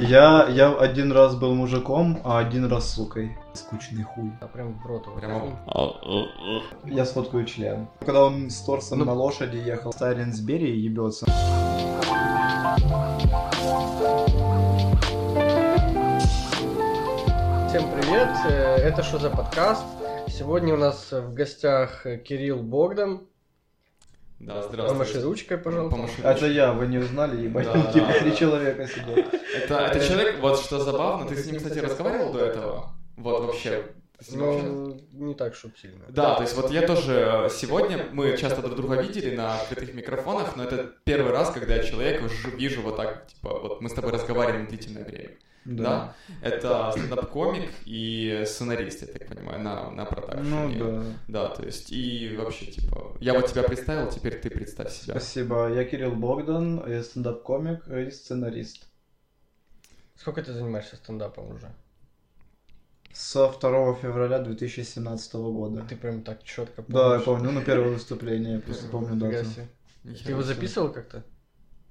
Я, я один раз был мужиком, а один раз сукой. Скучный хуй. А прям в рот его. Прямо... Я сфоткаю член. Когда он с торсом Ну- на лошади ехал, Сталин с Берии ебется. Всем привет, э, это что за подкаст? Сегодня у нас в гостях э, Кирилл Богдан. Да, Помаши здравствуйте. ручкой, пожалуйста. Помаши Это я, вы не узнали, ебать, Да, типа да, три да. человека сидят. Это, это человек, вот что забавно, ты с ним, кстати, разговаривал до этого? Вот вообще. Ну, не так, чтоб сильно. Да, то есть вот я тоже сегодня, мы часто друг друга видели на открытых микрофонах, но это первый раз, когда я человека вижу вот так, типа, вот мы с тобой разговариваем длительное время. Да. Это стендап-комик и сценарист, я так понимаю, на, на Ну продакшене. да. Да, то есть, и вообще, типа, я вот тебя представил, теперь ты представь себя. Спасибо. Я Кирилл Богдан, я стендап-комик и сценарист. Сколько ты занимаешься стендапом уже? Со 2 февраля 2017 года. Ты прям так четко Да, я помню, ну первое выступление, я просто помню дату. Ты его записывал как-то?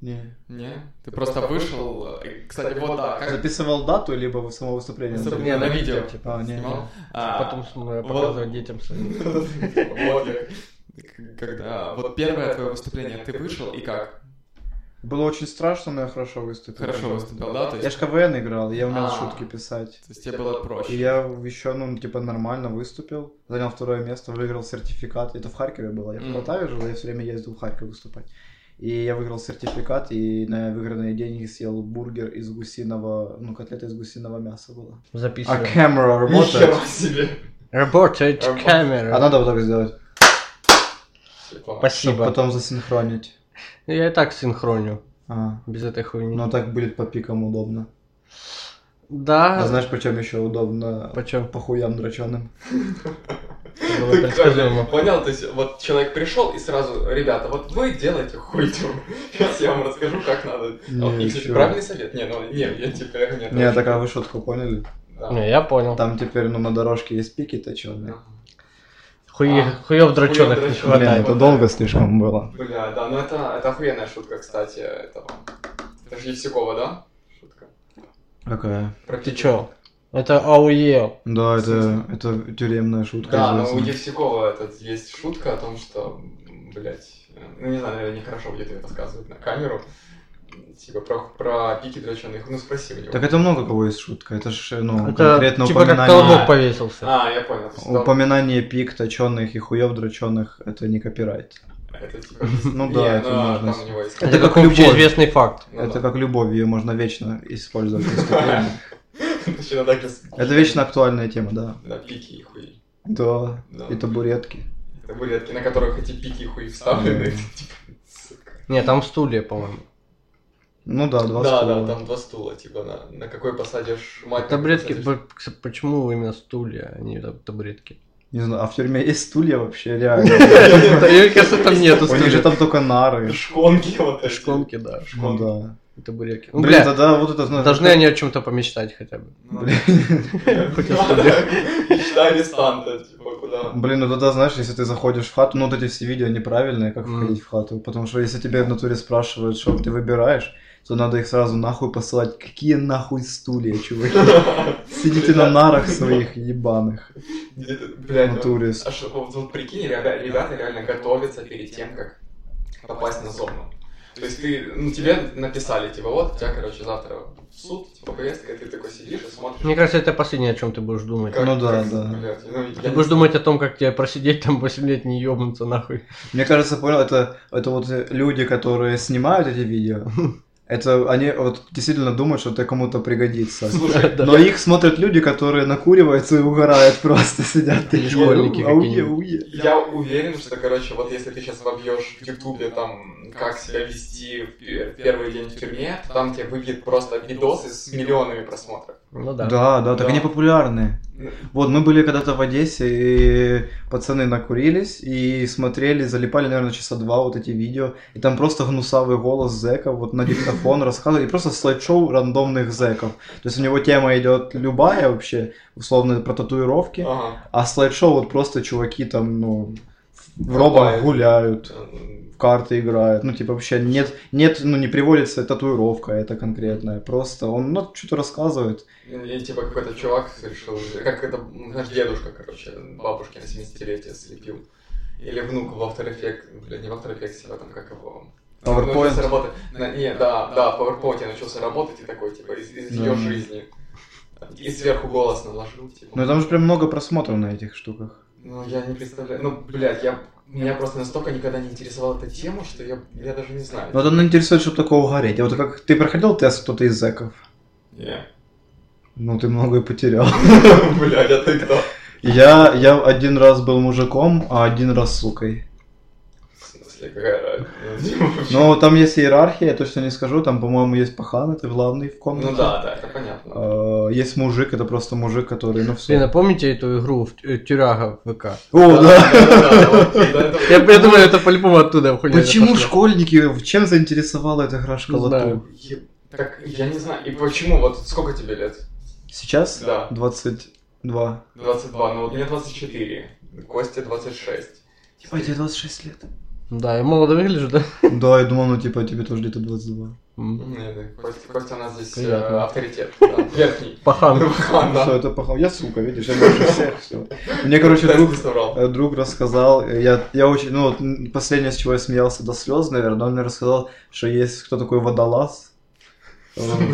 Не. Не? Ты просто вышел. э, Кстати, вот да, как Записывал дату, либо само выступление? Выступление. Не, на видео, типа. А, не, снимал. не. А, Потом э, вот. показывать детям своим. Вот я- Когда вот первое твое выступление, ты вышел и как? Было очень страшно, но я хорошо выступил. Хорошо выступил, да? То Я есть, ж КВН играл, я умел А. шутки писать. то есть тебе было И проще. я еще, ну, типа, нормально выступил. Занял второе место, выиграл сертификат. Это в Харькове было. Я в. Полтаве жил, я все время ездил в Харьков выступать. И я выиграл сертификат, и на выигранные деньги съел бургер из гусиного, ну, котлета из гусиного мяса была. А Записываем. камера работает? себе. Работает камера. А надо вот так сделать, чтобы Спасибо. потом засинхронить. Я и так синхроню. А, Без этой хуйни. ну так будет по пикам удобно. Да. А знаешь, почем еще удобно? Почем? По хуям Понял, то есть вот человек пришел и сразу, ребята, вот вы делаете хуйню. Сейчас я вам расскажу, как надо. Не, И, кстати, чё. правильный совет. Не, ну не, я теперь нет. Не, так а вы шутку поняли? Да. Не, я понял. Там теперь, ну, на дорожке есть пики точеные. Хуи, А, хуев дроченых не дрочёных. Блин, хватает. это долго слишком было. Бля, да, ну это, это охуенная шутка, кстати, этого. Это же Евсюкова, да? Шутка. Какая? Про Ты чё? Это АУЕ. Да, это, это тюремная шутка. Да, но у. Евсюкова этот есть шутка о том, что, блядь, ну не знаю, наверное, нехорошо будет ее рассказывать на камеру. Типа про, про пики дроченых. Ну спроси у него. Так это много кого есть шутка. Это же, ну, Это конкретно типа как упоминание... колобок повесился. А, я понял. Упоминание пик точеных и хуев дроченых это не копирайт. Это типа... Ну да, это ну, можно. Это Это как как любовь. общеизвестный факт. Ну это да. как любовь, ее можно вечно использовать. это вечно актуальная тема, да. Да, пики и хуи. Да, Да. и табуретки. Табуретки, на которых эти пики и хуи вставлены. Типа. Не, там стулья, по-моему. Ну да, два Да, стула. да, там два стула, типа, на, на какой посадишь мать. на Табуретки, посадишь- почему именно стулья, а не таб- табуретки? Не знаю, а в тюрьме есть стулья вообще, реально? Мне кажется, там нету У них же там только нары. Шконки вот эти. Шконки, да. Ну да. и Табуретки. Ну, Блин, бля, тогда вот это, знаешь, должны они о чем-то помечтать хотя бы. Ну, Блин. Хоть о да, стульях. да. Мечта арестанта, типа, куда. Блин, ну тогда, знаешь, если ты заходишь в хату, ну вот эти все видео неправильные, как входить в хату. Потому что если тебе в натуре спрашивают, что ты выбираешь, то надо их сразу нахуй посылать. Какие нахуй стулья, чуваки? Сидите на нарах своих ебаных. Блядь, натуре. а шо- вот, прикинь, ребя- ребята реально готовятся перед тем, как попасть на зону. То есть ты, ну, тебе написали, типа, вот, у тебя, короче, завтра в суд, типа, повестка, и ты такой сидишь и смотришь. Мне кажется, это последнее, о чем ты будешь думать. как- Ну да, как- да. блядь, ну, я Ты будешь знаю. думать о том, как тебе просидеть там 8 лет, не ебнуться нахуй. Мне кажется, понял, это, это вот люди, которые снимают эти видео. Это они вот действительно думают, что это кому-то пригодится. Слушай, Да. Но их смотрят люди, которые накуриваются и угорают просто, сидят и школьники ауе, ауе. Я уверен, что, короче, вот если ты сейчас вобьешь в Ютубе там, как себя вести в пе- первый день в тюрьме, то там тебе выбьет просто видосы с миллионами просмотров. Ну да. Да, да, так Да. они популярны. Вот мы были когда-то в Одессе, и пацаны накурились и смотрели, залипали, наверное, часа два вот эти видео, и там просто гнусавый голос зэка вот на диктофон рассказывает, и просто слайд-шоу рандомных зэков. То есть у него тема идет любая вообще, условно про татуировки, Ага. а слайд-шоу вот просто чуваки там, ну, в робах Копают. гуляют, в карты играют. Ну, типа, вообще нет, нет, ну, не приводится татуировка это конкретная. Просто он, ну, что-то рассказывает. И типа какой-то чувак решил, как это, наш дедушка, короче, бабушке на 70-летие слепил. Или внук в After Effects, не в After Effects, а там как его... PowerPoint? Работать, на- не, да, да, в PowerPoint научился работать и такой, типа, из, из ее жизни. И сверху голос наложил, типа. Ну, там же прям много просмотров на этих штуках. Ну, я не представляю. Ну, блядь, я... Меня просто настолько никогда не интересовала эта тема, что я, я даже не знаю. Вот он интересует, что такое угореть. А вот как ты проходил тест кто-то из зэков? Не. Ну, ты многое потерял. Блядь, а ты кто? Я, я один раз был мужиком, а один раз сукой. Смысле, какая разница? Но там есть иерархия, я точно не скажу. Там, по-моему, есть пахан, это главный в комнате. Ну да, да, это понятно. А, Есть мужик, это просто мужик, который, ну все. Блин, а помните эту игру в Тю- Тюряга в ВК? О, да. Я, думаю, это по-любому оттуда Почему школьники, чем заинтересовала эта игра школоту? Так, я не знаю, и почему, вот сколько тебе лет? Сейчас? Да. 22. 22, ну вот мне 24, Косте 26. Типа, тебе 26 лет. Да, я молодо выгляжу, да? Да, я думал, ну типа тебе тоже где-то 22. М. Нет, да, Костя, Костя у нас здесь э, Приятно. авторитет, да, верхний. Пахан. Хан, Все, да. это похож. Я сука, видишь, я больше всех, все. Мне, короче, друг, э, друг рассказал, э, я, я очень, ну, вот, последнее, с чего я смеялся до слез, наверное, он мне рассказал, что есть кто такой водолаз.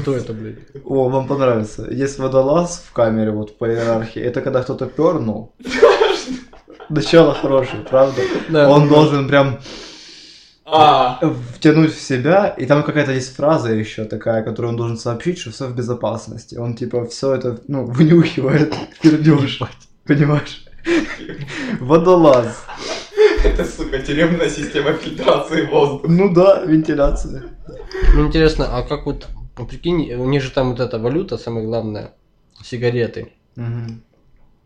Кто это, блядь? О, вам понравится. Есть водолаз в камере, вот по иерархии. Это когда кто-то пернул. Начало хорошее, правда? Да. Он должен прям А, втянуть в себя, и там какая-то есть фраза еще такая, которую он должен сообщить, что все в безопасности. Он типа все это, ну, внюхивает, пердеж, понимаешь? Водолаз. это, сука, тюремная система фильтрации воздуха. Ну да, вентиляция. Ну, интересно, а как вот, прикинь, у них же там вот эта валюта, самое главное, сигареты.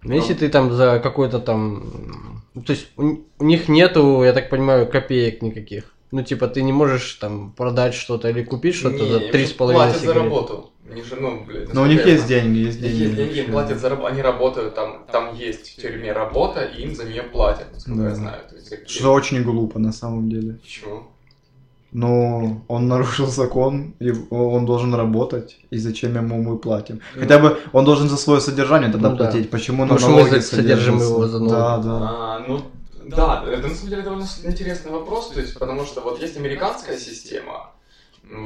Но Если ты там за какой-то там... ну, То есть у, у них нету, я так понимаю, копеек никаких. Ну, типа, ты не можешь там продать что-то или купить что-то Не, за три с половиной Платят за сигарет. работу. Они же, ну, блядь, Но у них есть деньги, есть У них деньги. есть деньги, им платят за работу, они работают, там, там есть в тюрьме работа, и им за нее платят, насколько Да. я знаю. То есть, какие- Что очень глупо на самом деле. Почему? Ну, он нарушил закон, и он должен работать, и зачем ему мы платим? Хотя бы он должен за свое содержание тогда Ну да. платить, почему на Потому что мы налоги за- содержим его за налоги. Да, да. А, ну, да, это на самом деле довольно интересный вопрос, то есть, потому что вот есть американская система,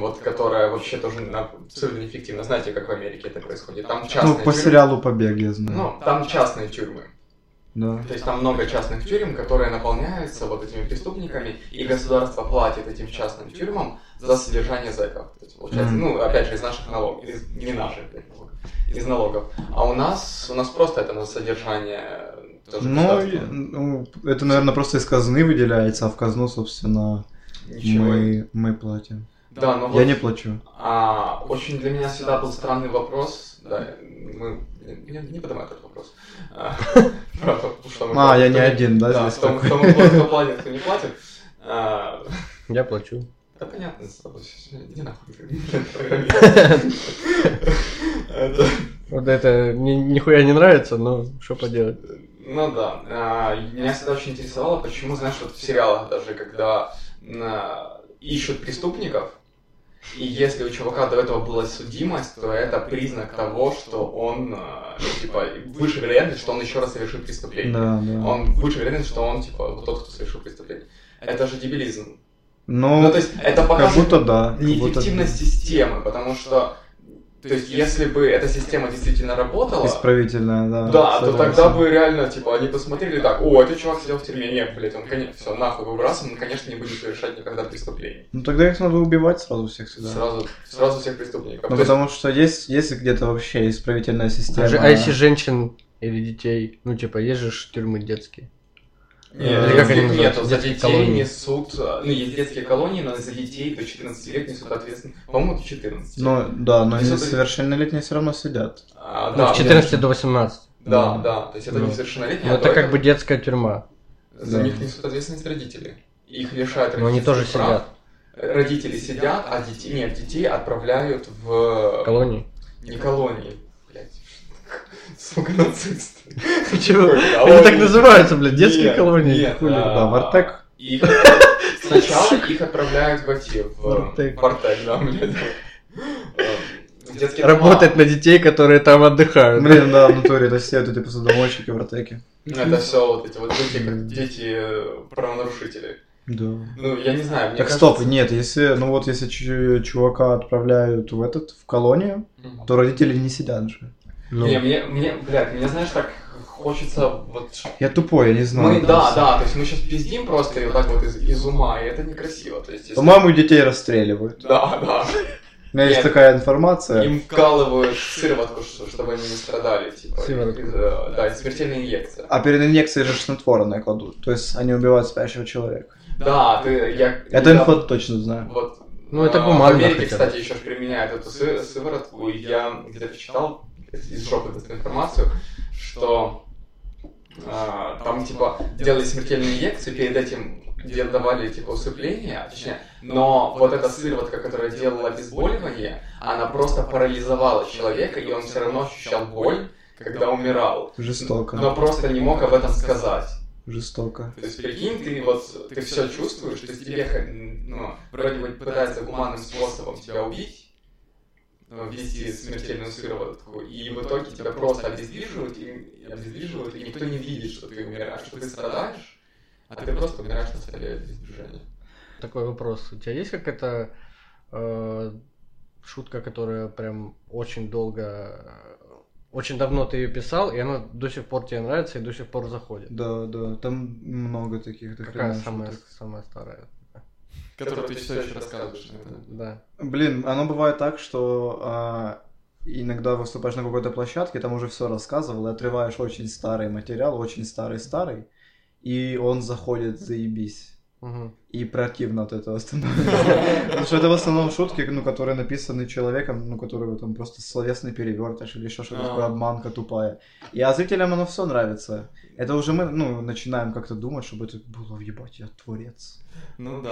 вот, которая вообще тоже абсолютно эффективна. Знаете, как в Америке это происходит? Там Ну, частные по тюрьмы. сериалу «Побег» я знаю. Ну, там частные тюрьмы. Да. То есть там много частных тюрем, которые наполняются вот этими преступниками, и государство платит этим частным тюрьмам за содержание зэков. То есть, получается, Мгм. ну, опять же, из наших налогов, из, не наших, блядь, налогов, из налогов. А у нас, у нас просто это на содержание тоже Ну, государства. и- ну, это, наверное, просто из казны выделяется, а в казну, собственно, Ничего. мы, мы платим. Да, но Я вот, не плачу. а, очень для меня всегда был странный вопрос, да, мы, не, не поднимай этот вопрос. А, А, я не не- один, да, Да, здесь кто, платит, кто не платит. А, Я плачу. Да понятно, с тобой всё, иди нахуй. Вот это мне нихуя не нравится, но что поделать. Ну да. А, Меня всегда очень интересовало, почему, знаешь, вот в сериалах даже, когда ищут преступников, и если у чувака до этого была судимость, то это признак того, что он, ну, типа, выше вероятность, что он еще раз совершит преступление. Да, да. Он выше вероятность, что он, типа, вот тот, кто совершил преступление. Это же дебилизм. Ну, Ну, то есть, это как показывает будто да. как будто- неэффективность системы, потому что, то есть, если бы эта система действительно работала, Исправительная, да. да, то тогда бы реально, типа, они посмотрели так, о, этот чувак сидел в тюрьме, нет, блядь, он, конечно, все, нахуй выбрасываем, он, конечно, не будет совершать никогда преступлений. Ну, тогда их надо убивать сразу всех сюда. Сразу, сразу всех преступников. Ну, То есть, потому что есть, есть где-то вообще исправительная система. А, же- а если женщин или детей, ну типа, есть же тюрьмы детские. Нет, Или как они нету, за детей колонии. несут, а, ну, есть детские колонии, но за детей до 14 лет несут ответственность, по-моему, до 14. Ну, да, но Если это- несовершеннолетние все равно сидят. А, Ну, да, с 14 до 18. Да, Да. да, то есть это Ну. несовершеннолетние, Ну а это как бы этого детская тюрьма. За Да. них несут ответственность родители. Их лишают Но они тоже прав. сидят Родители сидят, а детей, нет, детей отправляют в... колонии. Не колонии. Сука, нацисты. Почему? Колонии. Они так называются, блядь, детские колонии. нет, Хули. а, Да, в Артек. Их сначала их отправляют в эти, в Артек. в Артек, да, блядь. Детские Работать на детей, которые там отдыхают. Блин, да, в натуре, это все вот эти посудомойщики в Артеке. дома. Это все вот эти вот дети, как дети э, правонарушители. Да. Ну, я не знаю, мне Так кажется... стоп, нет, если, ну вот если чу- чувака отправляют в этот, в колонию, Мгм. то родители не сидят же. Ну, Не, мне, мне, блядь, мне, знаешь, так хочется вот... Я тупой, я не знаю. Мы, да, да, то есть мы сейчас пиздим просто и вот так вот из, из ума, и это некрасиво, то есть... если- По-моему, детей расстреливают. Да, да. У меня есть такая информация. Им вкалывают сыворотку, чтобы они не страдали, типа. Сыворотку. э, Да, смертельная инъекция. А перед инъекцией же снотворное кладут. То есть они убивают спящего человека. Да, ты, я... Это я- инфо точно знаю. Вот. Ну, это а, гуманно В Америке, хотя бы. кстати, еще применяют эту сы- сыворотку, и я где-то читал из жопы эту информацию, что а, там, типа, делали смертельную инъекцию, перед этим де- давали, типа, усыпление, точнее, но вот эта сыворотка, которая делала обезболивание, она просто парализовала человека, и он все равно ощущал боль, когда умирал. Жестоко. Но просто не мог об этом сказать. Жестоко. То есть, прикинь, ты вот, ты все чувствуешь, то есть тебе, ну, вроде бы пытаются гуманным способом тебя убить, ввести смертельную сыворотку, и в итоге тебя просто обездвиживают, и, обездвиживают, и никто не видит, что ты умираешь, что ты страдаешь, а ты просто умираешь на столе обездвижения. такой вопрос. У тебя есть какая-то э, шутка, которая прям очень долго, э, очень давно ты ее писал, и она до сих пор тебе нравится и до сих пор заходит? Да, да, там много таких. Какая самая, шуток. самая старая? Который ты все еще рассказываешь. Да. Блин, оно бывает так, что а, иногда выступаешь на какой-то площадке, там уже все рассказывал, и отрываешь очень старый материал, очень старый-старый, и он заходит заебись. И противно от этого становится. Потому что это в основном шутки, ну, которые написаны человеком, ну, который там просто словесный перевертыш или еще что-то А. такое, обманка тупая. И а зрителям оно все нравится. Это уже мы, ну, начинаем как-то думать, чтобы это было, ебать, я творец. Ну да.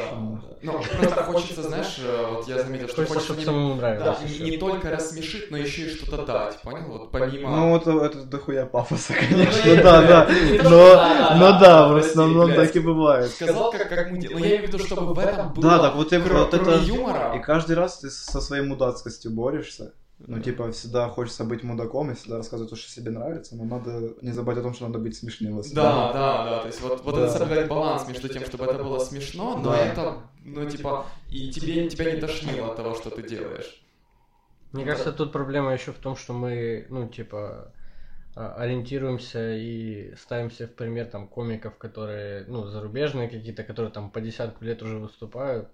Ну, просто хочется, знаешь, э, вот я заметил, что Хочется, чтобы не, самому да, нравилось. не, только рассмешить, но еще и что-то дать, понял? Вот помимо... Ну, это, это дохуя пафоса, конечно, Ну, я- да, да. Но, да, но да, да, в основном так и бывает. Сказал, как, как мы делаем. Имею в виду, чтобы в этом было... Да, так вот, я, кро- вот это... кроме юмора... И каждый раз ты со своей мудацкостью борешься. Ну, типа, всегда хочется быть мудаком и всегда рассказывать то, что себе нравится, но надо не забывать о том, что надо быть смешным. Да, да, да. То есть вот, вот Да. это соблюдать баланс между тем, чтобы это было смешно, но Да. это, ну, типа, и тебе, тебя не тошнило от того, что ты делаешь. Мне кажется, тут проблема еще в том, что мы, ну, типа, ориентируемся и ставимся в пример там комиков, которые, ну, зарубежные какие-то, которые там по десятку лет уже выступают.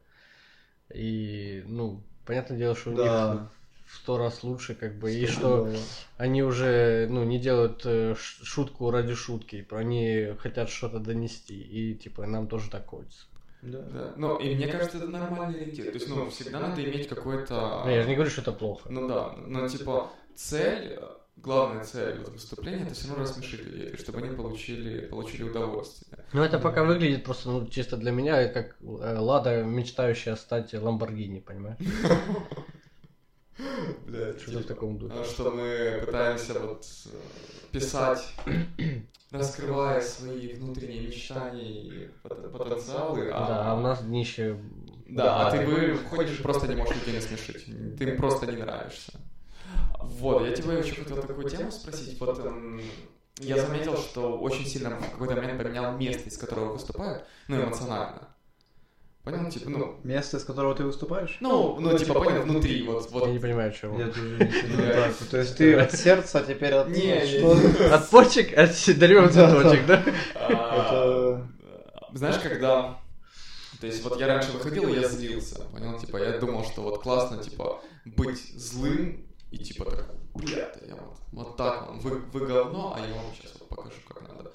И, ну, понятное дело, что у них Да. в сто раз лучше, как бы, и что они уже, ну, не делают э, шутку ради шутки, они хотят что-то донести, и, типа, нам тоже так хочется. Да. Да. Ну, и мне кажется, это нормальный ориентир. То есть, ну, всегда надо иметь какой-то... Ну, я же не говорю, что это плохо. Ну да, но типа цель, э, главная цель вот выступления, это все равно рассмешить людей, чтобы они получили, получили удовольствие. Ну, это пока выглядит просто, ну, чисто для меня, как э, Лада, мечтающая стать Ламборгини, понимаешь? Блядь, Что-то в таком духе. Что мы пытаемся вот э, писать, раскрывая свои внутренние мечтания и пот- потенциалы, а, Да, а у нас днище... Да, а ты вы ходишь и просто не можешь людей насмешить. Ты им просто не нравишься. Вот, я тебя еще хотел такую тему спросить. Вот эм, я заметил, что очень сильно в какой-то момент поменял место, из которого выступаю, ну, эмоционально. Понял? Типа, ну, Место, из которого ты выступаешь? ну, ну, типа, понял, внутри, вот, Я не вот. понимаю, чего. Я тоже не. То есть ты от сердца, а теперь от... Не, От почек, от седарёвых Да, цветочек, да? а, Знаешь, когда... То есть вот я раньше выходил, и я злился, понял? Типа, я думал, что вот классно, типа, быть злым и типа так, блядь, я вот, вот так, вам, вы, вы говно, а я вам сейчас вот покажу, как надо.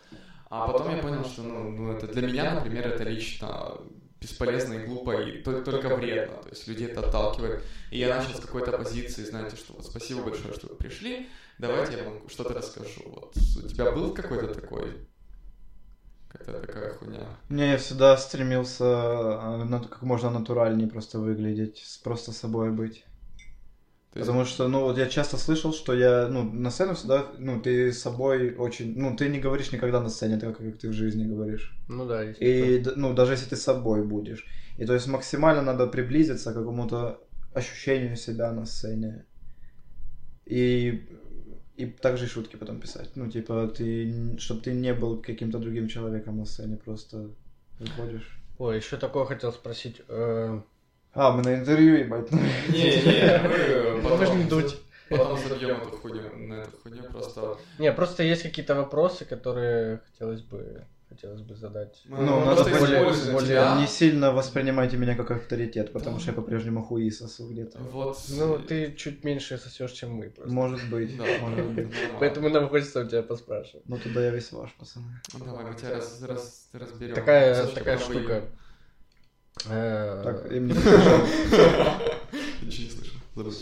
А потом я понял, что, ну, ну, это для меня, например, это лично бесполезно и глупо, и то- только вредно. То есть людей это отталкивает. И я начал с какой-то позиции, знаете, что вот спасибо большое, что вы пришли, давайте я вам что-то расскажу. Вот у тебя был какой-то такой, какая-то такая хуйня? Не, я всегда стремился э, на- как можно натуральнее просто выглядеть, с- просто собой быть. Есть- Потому что, ну, вот я часто слышал, что я, ну, на сцену всегда, ну, ты с собой очень, ну, ты не говоришь никогда на сцене так, как ты в жизни говоришь. Ну да, естественно. И, д- ну, даже если ты с собой будешь. И то есть максимально надо приблизиться к какому-то ощущению себя на сцене. И, и также и шутки потом писать. Ну, типа, ты, чтобы ты не был каким-то другим человеком на сцене, просто выходишь. Ой, еще такое хотел спросить. э, А, мы на интервью, ебать. Не-не, мы потом, дуть. потом забьем эту хуйню, на эту хуйню просто... Не, просто есть какие-то вопросы, которые хотелось бы, хотелось бы задать. Ну, мы надо более- более тебя. Не сильно воспринимайте меня как авторитет, потому что я по-прежнему хуи сосу где-то. Вот. Ну, ты чуть меньше сосешь, чем мы просто. Может быть, Да. может быть. Поэтому нам хочется у тебя поспрашивать. Ну, туда я весь ваш, пацаны. Ну, Давай, мы тебя раз, раз, разберем. Такая, такая штука. Э, Так, и мне Ничего не слышу. Забыл.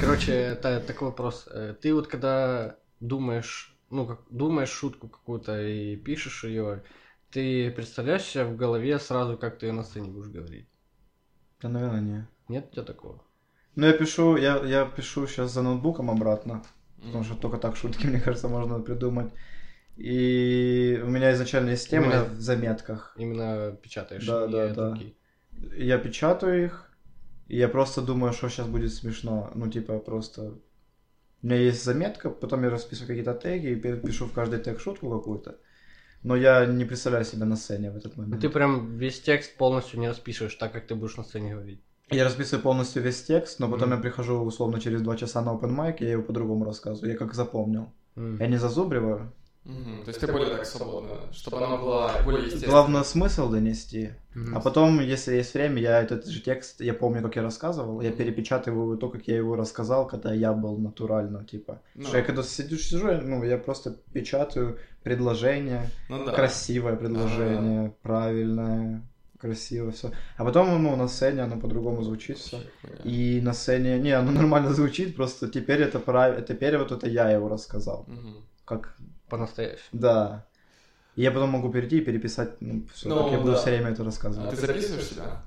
Короче, такой вопрос. Э, Ты вот когда думаешь, ну, как думаешь шутку какую-то и пишешь ее, ты представляешь себе в голове сразу, как ты ее на сцене будешь говорить? Да, наверное, не. Нет у тебя такого? Ну, я пишу, я, я пишу сейчас за ноутбуком обратно, потому что только так шутки, мне кажется, можно придумать. И у меня изначально есть тема Именно- в заметках. Именно печатаешь. Да, да, да. руки. Я печатаю их, и я просто думаю, что сейчас будет смешно. Ну, типа, просто... У меня есть заметка, потом я расписываю какие-то теги и пи- пишу в каждый тег шутку какую-то. Но я не представляю себя на сцене в этот Ну, момент. Ты прям весь текст полностью не распишешь так, как ты будешь на сцене говорить. Я расписываю полностью весь текст, но потом Мгм. я прихожу условно через два часа на open mic, и я его по-другому рассказываю. Я как запомнил. М. Я не зазубриваю. Мгм. То есть ты более так свободно, чтобы она была более естественной. Главное смысл донести. Мгм. А потом, если есть время, я этот же текст, я помню, как я рассказывал, я перепечатываю то, как я его рассказал, когда я был натурально, типа. Ну. Что я когда сижу, сижу, я, ну, я просто печатаю предложение, Ну да. красивое предложение, правильное, красиво все. А потом, ну, на сцене оно по-другому звучит все. И на сцене, не, оно нормально звучит, просто теперь это правильно, теперь вот это я его рассказал. Мгм. Как, По-настоящему. да. И я потом могу перейти и переписать, ну, все, Ну, как я буду да. все время это А рассказывать. ты записываешь себя?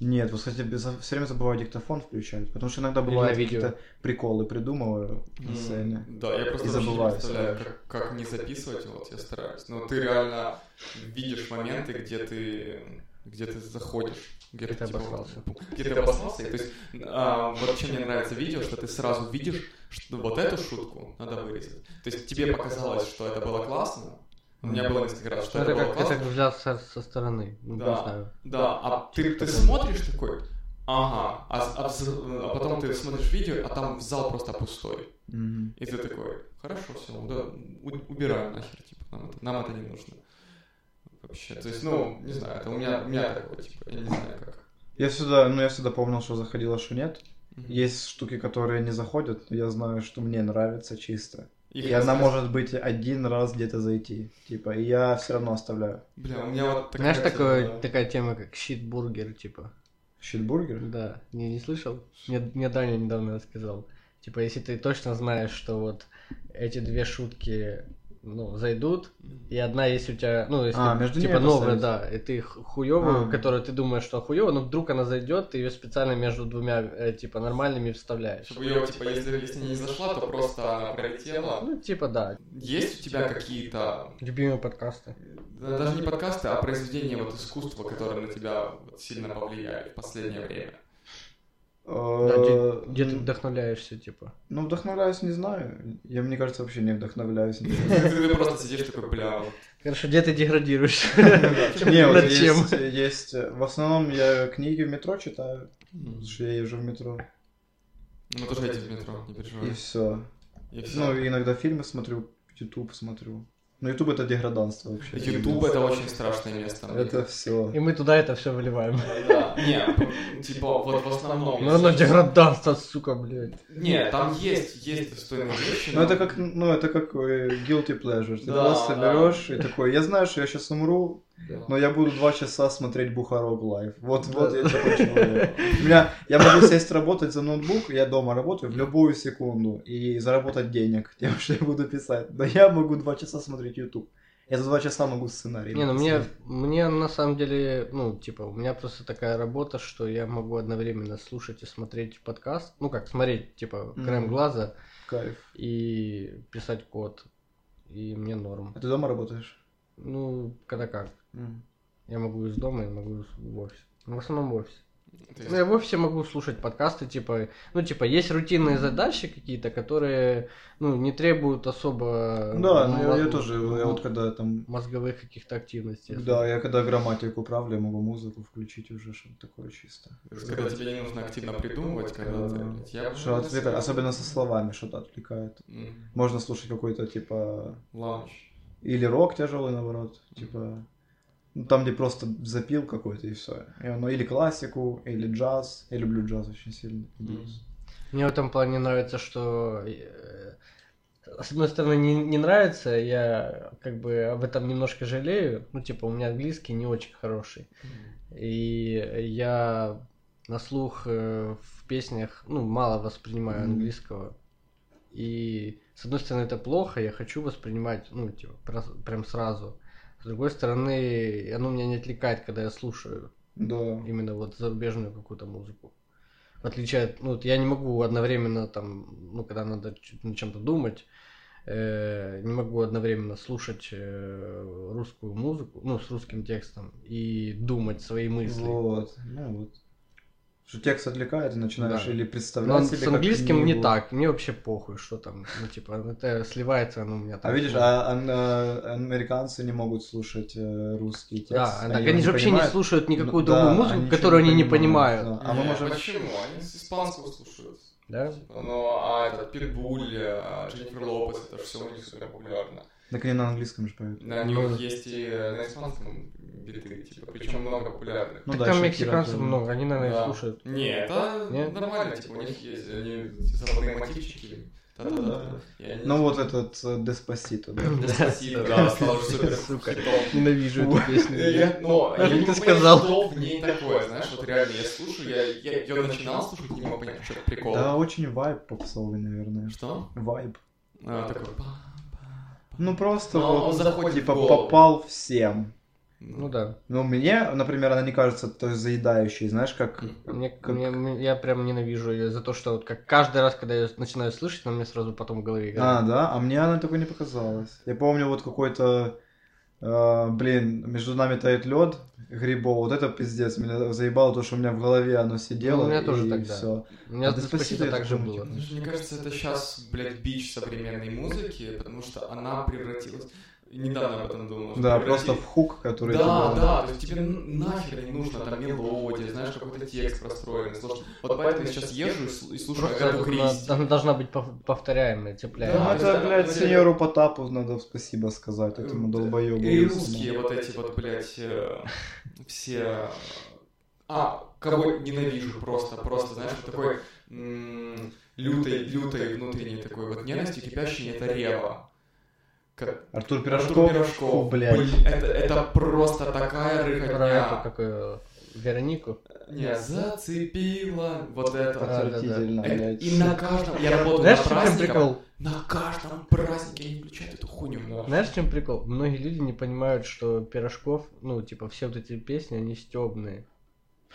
Нет, вот, кстати, все время забываю диктофон включать, потому что иногда бывают какие-то приколы придумываю на сцене. Да, я просто И вообще не забываю представляю, как, как не записывать, вот я стараюсь. Но ты реально видишь моменты, где ты где ты заходишь, где Где ты, типа, обосрался. где ты обосрался. И, то есть, а, вот чем мне нравится видео, что ты сразу видишь, что вот эту шутку надо вырезать. То есть тебе показалось, что это было классно. У меня было несколько раз, что это, это было как классно. это взгляд со, со стороны. Ну, Да. не знаю. Да, а ты, ты смотришь такой, ага, а, а вз- а потом ты смотришь видео, а там зал просто пустой. И ты такой, хорошо, все, убираем нахер, типа, нам это, нам это не нужно. Вообще, то есть, ну, не знаю, это у меня, у меня такое, типа, я не знаю как. Я всегда, ну я всегда помнил, что заходило, что нет. Мгм. Есть штуки, которые не заходят, но я знаю, что мне нравится чисто. Их и она может быть один раз где-то зайти. Типа, и я все равно оставляю. Бля, у меня вот такая... Знаешь, такое, тема, такая тема, как щитбургер, типа. Щитбургер? Да, не, не слышал? Мне, мне Даня недавно рассказал. Типа, если ты точно знаешь, что вот эти две шутки, ну, зайдут, и одна есть у тебя, ну, если, А, между типа, новая, да, и ты ху- хуёвую, А. которую ты думаешь, что хуёвая, но вдруг она зайдет, ты ее специально между двумя, э, типа, нормальными вставляешь. Чтобы ее, типа, если, если не зашла, то просто она пролетела. Ну, типа, да, Есть у тебя какие-то, любимые подкасты. да, даже не подкасты, а произведения вот искусства, которые на тебя вот сильно повлияли в последнее время? Да, Э, где, где ты вдохновляешься, типа. Ну, вдохновляюсь, не знаю. Я, мне кажется, вообще не вдохновляюсь. Ты просто сидишь такой, бля, Хорошо, где ты деградируешь? Не, вот Над чем? есть, есть... э, В основном я книги в метро читаю, потому что я езжу в метро. Мы тоже едем в метро, не переживай. И все. Ну, иногда фильмы смотрю, YouTube смотрю. Ну, YouTube это деграданство вообще. YouTube это очень страшное место. Это все. И мы туда это все выливаем. Да, не, типа вот в основном. Ну, оно деградантство, сука, блядь. Не, там есть, есть достойные вещи. Ну, но- это как, ну, это как э, guilty pleasure. Ты Да, просто да. берешь и такой, я знаю, что я сейчас умру, но я буду два часа смотреть Бухарок live. Вот, вот я такой человек. У меня, я могу сесть работать за ноутбук, я дома работаю в любую секунду и заработать денег тем, что я буду писать. Но я могу два часа смотреть YouTube. Я за два часа могу сценарий. Не, ну мне, мне на самом деле, ну, типа, у меня просто такая работа, что я могу одновременно слушать и смотреть подкаст. Ну, как смотреть, типа, краем Мгм. глаза Кайф. и писать код. И мне норм. А ты дома работаешь? Ну, когда как. Я могу из дома, я могу в офисе. Ну, в основном в офисе. Ну, я в офисе могу слушать подкасты, типа, ну, типа, есть рутинные задачи какие-то, которые, ну, не требуют особо... Да, ну я, я мо- тоже, я вот когда там... Мозговых каких-то активностей. Да, я когда грамматику правлю, я могу музыку включить уже, что-то такое чисто. Когда тебе не нужно активно придумывать, когда ты... Я Что отвлекает, особенно со словами что-то отвлекает. М, Можно слушать какой-то типа Лаунж. или рок тяжелый наоборот, типа ну, там где просто запил какой-то и все. И оно или классику, или джаз. Я люблю джаз очень сильно. блюз. Мне в этом плане нравится, что э, с одной стороны не, не нравится, я как бы об этом немножко жалею. Ну, типа, у меня английский не очень хороший. И я на слух э, в песнях, ну, мало воспринимаю Мгм. английского. И с одной стороны это плохо, я хочу воспринимать, ну, типа, прям сразу. С другой стороны, оно меня не отвлекает, когда я слушаю Да. именно вот зарубежную какую-то музыку. В отличие от, ну, вот я не могу одновременно там, ну, когда надо над чем-то думать, э, не могу одновременно слушать э, русскую музыку, ну, с русским текстом и думать свои мысли. Вот. Ну вот. Что текст отвлекает, и начинаешь Да. или Но представлять себе с как английским не книгу. так, мне вообще похуй, что там, ну, типа, это сливается оно у меня А там. видишь, а, а, американцы не могут слушать э, русский текст. Да, они не же вообще не понимают. слушают никакую Ну, другую да, музыку, ничего которую они не понимают, понимают. да. А мы Не, можем... Почему? Они с испанского слушают. Да? Ну, а этот Питбуль, а, Дженнифер Лопес, это все у них супер популярно. Так они на английском же поют. На Ну, них есть и на испанском биты, типа, причем много популярных. Ну так да, там мексиканцев тоже. много, они, наверное, Да. слушают. Не, это Нет? нормально, типа, у них есть они западные мотивчики. Ну Та-та-та. И они- Ну вот этот э, Деспасито, да. Деспасито, да, стал уже супер Сука. Ненавижу эту песню. Я, но, я не могу сказал? что в ней такое, знаешь, вот реально, я слушаю, я, ее начинал слушать, не мог понять, что это прикол. Да, очень вайб попсовый, наверное. Что? Вайб. А, такой, Ну просто Но вот, он заходит типа в голову. попал всем. Ну да. Ну мне, например, она не кажется той заедающей, знаешь, как... Мне, как- мне- я прям ненавижу ее за то, что вот как каждый раз, когда я начинаю слышать, она мне сразу потом в голове А, играет. да? А мне она такой не показалась. Я помню вот какой-то... э, блин, между нами тает лед, грибов, вот это пиздец, меня заебало то, что у меня в голове оно сидело. Ну, у меня тоже и тогда. всё. У меня А Деспасито так же было. типа, Мне кажется, это сейчас, блядь, бич современной музыки, потому что она превратилась... Недавно об этом думал. Да, просто в хук, который Да, тебя- да, то есть тебе нахер не нужно там мелодия, знаешь, какой-то текст простроенный, сложный. Вот поэтому я сейчас езжу и сл- и слушаю Агату она, Кристи. она должна быть пов- повторяемой, Ну. Да, это, блядь, сеньору Потапу надо спасибо сказать, этому долбоебу. И русские вот эти вот, блядь, э, все... А, кого ненавижу просто, просто, знаешь, вот такой лютой, лютой внутренней такой вот ненависти, кипящей, это Рева. Как- Артур Пирожков. Артур Пирожков. Фу, блядь. Блин, это, это просто такая Про эту, рыготня. как ее, Веронику. Не, зацепила вот это. Да, да, да. Отвратительно, Это- блядь. И на каждом, я работаю Знаешь, на праздниках, прикол? на каждом празднике они включают эту хуйню. Знаешь, в чем прикол? Многие люди не понимают, что Пирожков, ну, типа, все вот эти песни, они стебные.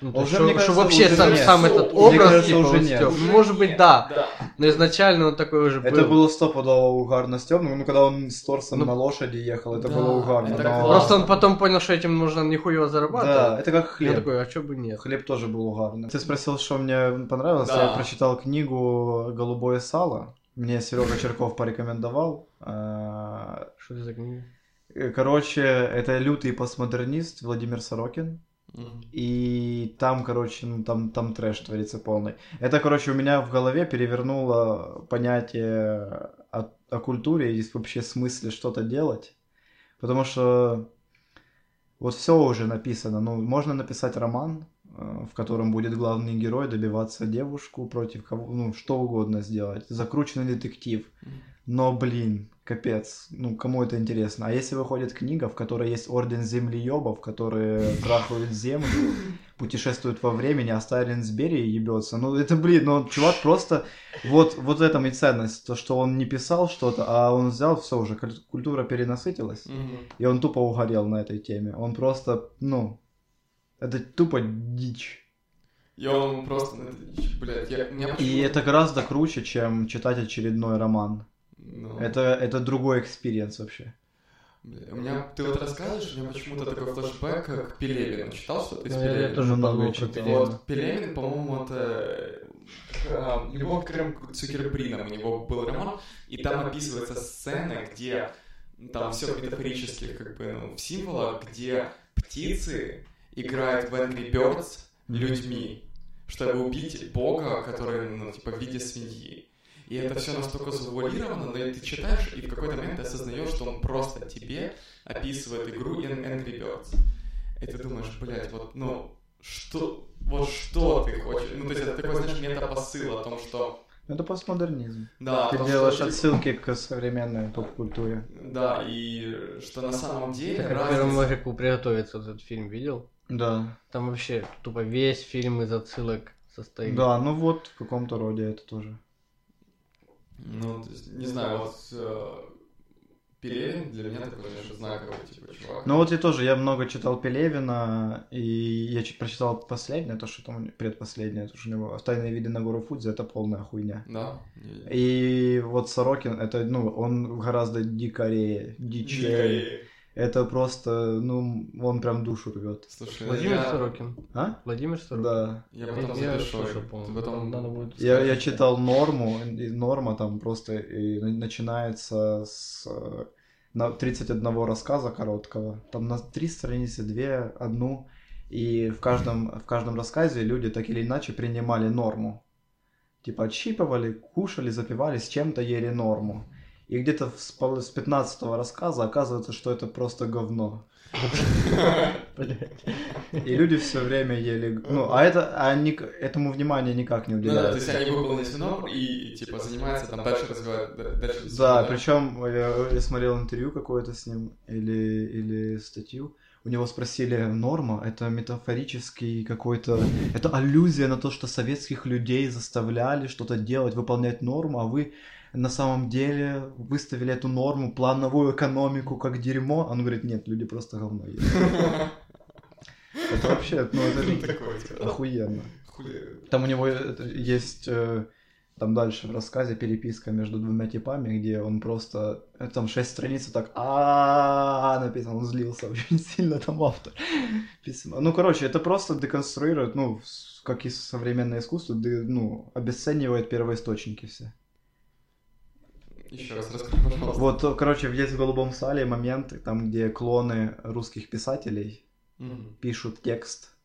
Ну, то Уже, что, мне что кажется, вообще уже сам, нет. сам этот мне образ, кажется, типа, уже нет. стёб. Может быть, нет, да. да. Но изначально он такой уже был. Это было стопудово угарно стёбно, ну когда он с торсом Ну, на лошади ехал, это да, было угарно. это но-. Просто он потом понял, что этим нужно нихуево Да, зарабатывать. это как Я хлеб. такой, а чё бы нет? Хлеб тоже был угарный. Ты спросил, что мне понравилось. Да. Я прочитал книгу «Голубое сало». Мне Серега Черков порекомендовал. А, Что это за книга? э, Короче, это лютый постмодернист Владимир Сорокин. И там, короче, ну, там, там трэш творится полный. Это, короче, у меня в голове перевернуло понятие о, о культуре и вообще смысле что-то делать. Потому что вот все уже написано. Ну, можно написать роман, э, в котором будет главный герой добиваться девушку против кого, ну, что угодно сделать. Закрученный детектив. Но, блин, капец, ну, кому это интересно? А если выходит книга, в которой есть орден землеебов, которые трахают землю, путешествуют во времени, а Сталин с Берией ебется, ну, это, блин, ну, чувак просто, вот, вот этом и ценность, то, что он не писал что-то, а он взял, все уже, куль- культура перенасытилась, Мгм. и он тупо угорел на этой теме. Он просто, ну, это тупо дичь. И он просто, блядь, я, меня И это гораздо круче, чем читать очередной роман. Ну, Это, это другой experience вообще. бля, у меня, ты вот рассказываешь, у меня почему-то такой флешбэк к Пелевину. Читал что-то из Ну, я, я Пелевина? тоже Много читал. Пелевина. Вот Пелевин, по-моему, это э, Любовь к трём Цукербринам, у него был роман, и там описываются сцены, где ну, там все в метафорических как бы ну, в символах, где птицы играют в Angry Birds людьми, чтобы убить бога, который, ну, типа, в виде свиньи. И это все настолько завуалировано, но ты читаешь, и в какой-то момент ты осознаешь, что он просто тебе описывает игру in Angry Birds. И ты думаешь, блядь, вот, ну, что, вот что ты хочешь? Ну, то есть это такой, знаешь, метапосыл о том, что... Это постмодернизм. Да, Ты том, делаешь что- отсылки к современной поп-культуре. Да, и что на самом деле первому разница... Эрику приготовиться вот этот фильм видел? Да. Там вообще тупо весь фильм из отсылок состоит. Да, ну вот в каком-то роде это тоже. Ну, то есть, не знаю, вот э, Пелевин для меня такой, знаешь, знаковый, типа, чувак. Ну вот я тоже, я много читал Пелевина, и я чуть прочитал последнее, то, что там предпоследнее, то, что у него «Тайные виды на гору Фудзи» — это полная хуйня. Да. И вот Сорокин, это, ну, он гораздо дикарее, дичее. Дикой. Это просто, ну, он прям душу рвет. Слушай, Владимир я, Сорокин. А? Владимир Сорокин? Да. я Я, потом я запишу. Ты по-моему. потом... Надо будет Я, я читал норму, и норма там просто и на- начинается с э, на 31 рассказа короткого. Там на три страницы, две, одну. И в каждом, в каждом рассказе люди так или иначе принимали норму. Типа отщипывали, кушали, запивали, с чем-то ели норму. И где-то с пол- с 15 рассказа оказывается, что это просто говно. Блядь. И люди все время ели... Ну, а это, а они к этому внимания никак не Ну да, то уделяют. есть они выполнили норм и, типа, занимаются там дальше развивают. Да, причем я, я смотрел интервью какое-то с ним или, или статью. У него спросили, норма, это метафорический какой-то... Это аллюзия на то, что советских людей заставляли что-то делать, выполнять норму, а вы на самом деле выставили эту норму, плановую экономику, как дерьмо. Он говорит, нет, люди просто говно едят. Это вообще, ну это типа, охуенно. Там у него это- есть э, там дальше в рассказе переписка между двумя типами, где он просто э, там шесть страниц так а написано, он злился очень сильно там автор письма. Ну, короче, это просто деконструирует, ну, как и современное искусство, ну, обесценивает первоисточники все. Еще раз расскажи, пожалуйста. Вот, э, короче, есть в «Голубом сале» моменты, там, где клоны русских писателей Мгм. пишут текст,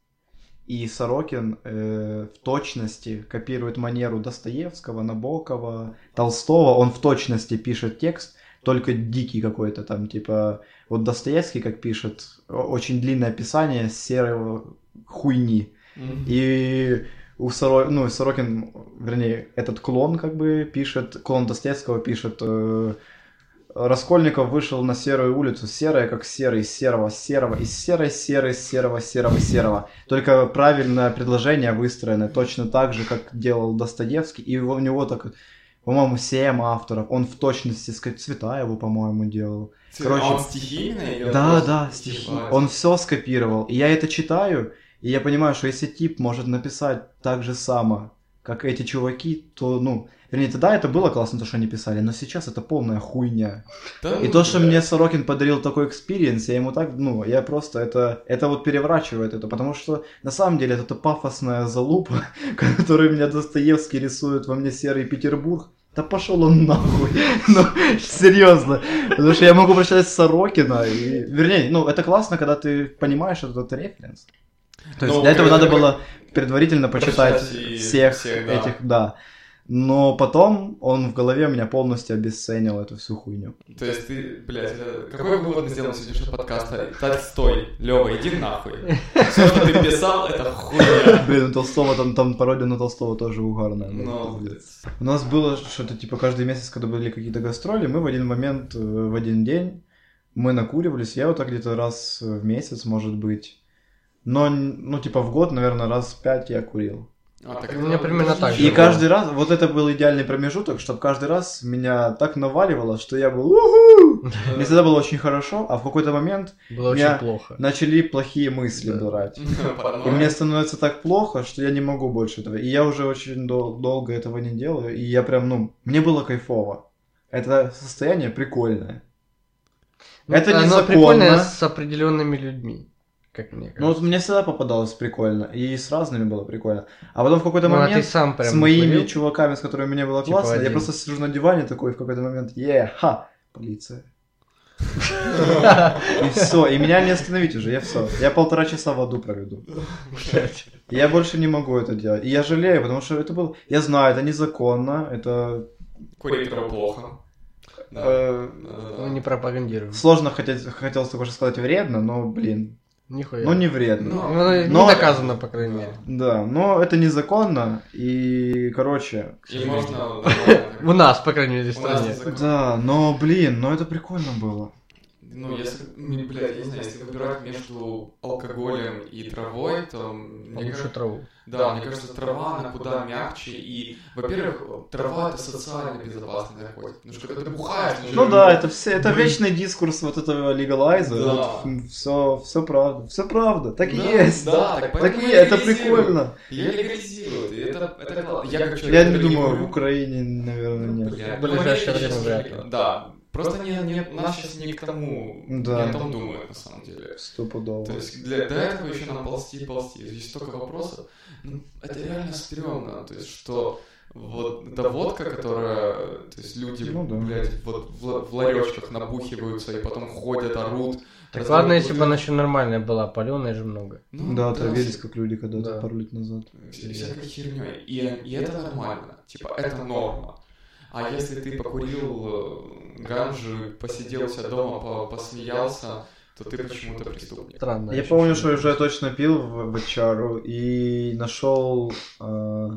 и Сорокин э, в точности копирует манеру Достоевского, Набокова, Толстого. Он в точности пишет текст, только дикий какой-то там, типа... Вот Достоевский, как пишет, очень длинное описание серого хуйни. Мгм. И у Соро... ну, Сорокин, вернее, этот клон как бы пишет, клон Достоевского пишет, э, Раскольников вышел на серую улицу, серая как серый, серого, серого, из серой, серой, серого, серого, серого. Только правильное предложение выстроено точно так же, как делал Достоевский, и у него так, по-моему, 7 авторов. Он в точности, ска- Цветаеву, по-моему, делал. Короче, а он стихи именно или он Да, да, стихи. Ебать. Он все скопировал. И я это читаю, и я понимаю, что если тип может написать так же само, как эти чуваки, то, ну, вернее, тогда это было классно, то, что они писали, но сейчас это полная хуйня. Да И ну, то, что блядь. мне Сорокин подарил такой experience, я ему так, ну, я просто это, это вот переворачивает это, потому что на самом деле это пафосная залупа, которую меня Достоевский рисует во мне серый Петербург. Да пошел он нахуй. Ну, серьезно. Потому что я могу прочитать Сорокина. И, вернее, ну, это классно, когда ты понимаешь этот референс. То есть Ну, для этого надо ты было предварительно почитать всех всех, да. этих, да. Но потом он в голове у меня полностью обесценил эту всю хуйню. То есть ты, блядь, это- какой вывод мы сделаем сегодняшнего подкаста? Так, стой, Лёва, иди нахуй. Все, что ты писал, это хуйня. Блин, у Толстого там, там пародия на Толстого тоже угарная. да, Ну. У нас было что-то типа каждый месяц, когда были какие-то гастроли, мы в один момент, э, в один день, мы накуривались, я вот так где-то раз в месяц, может быть. Но, ну, типа в год, наверное, раз в пять я курил. А, так У это меня примерно так ничего. И каждый раз, вот это был идеальный промежуток, чтобы каждый раз меня так наваливало, что я был «Уху!» Мне всегда было очень хорошо, а в какой-то момент Было Я- очень плохо. начали плохие мысли Да. брать. И мне становится так плохо, что я не могу больше этого. И я уже очень дол- долго этого не делаю. И я прям, ну, мне было кайфово. Это состояние прикольное. Ну, это оно незаконно. прикольное с определенными людьми, как мне кажется. Ну вот мне всегда попадалось прикольно. И с разными было прикольно. А потом в какой-то Ну, а момент ты сам прям с моими курил? чуваками, с которыми мне было Типа классно, я один. просто сижу на диване такой в какой-то момент, е, ха, полиция. И все, и меня не остановить уже, я все. Я полтора часа в аду проведу. Я больше не могу это делать. И я жалею, потому что это было... Я знаю, это незаконно, это... Курить плохо. Да. э, Мы не пропагандируем. Сложно хотеть, хотелось только что сказать вредно, но, блин, Нихуя. ну не вредно. Ну, Ну, не Но- доказано, по крайней мере. Да, но это незаконно, и, короче... И можно... У нас, по крайней мере, в нас стране. Да, но, блин, ну это прикольно было. Ну, если, ну, блядь, я не знаю, если выбирать между алкоголем и травой, то мне Лучше кажется, траву. да, мне кажется, трава, она куда мягче, и, во-первых, трава это социально безопасный наркотик, потому что когда ты бухаешь, ты Ну да, это все, это вечный дискурс вот этого легалайза. Да. все, все правда, все правда, так и Да, есть. Да, так Так и и это прикольно. Ее легализируют, и это, это классно. Я, как человек, Я не думаю, в Украине, наверное, нет. Бля, В ближайшее ну, время вряд ли. Да, просто не, не, у нас сейчас не к тому, Да. не о том думают, на самом деле. Стопудово. То есть для, до этого еще нам ползти и ползти. Есть столько вопросов. Ну, это реально стрёмно. То есть, что вот эта водка, которая, то есть люди, Ну да. блядь, вот в, в ларечках набухиваются и потом ходят, орут. Так ладно, если бы она еще нормальная была, паленая же много. Ну, Да, отравились, как люди когда-то Да. пару лет назад. вся- всякой херней. И, и это нормально. Типа, это норма. А если ты покурил э, ганжу, посидел у себя дома, по- посмеялся, то ты почему-то преступник. Странно. Я помню, что уже точно пил в Бачару и нашел, э,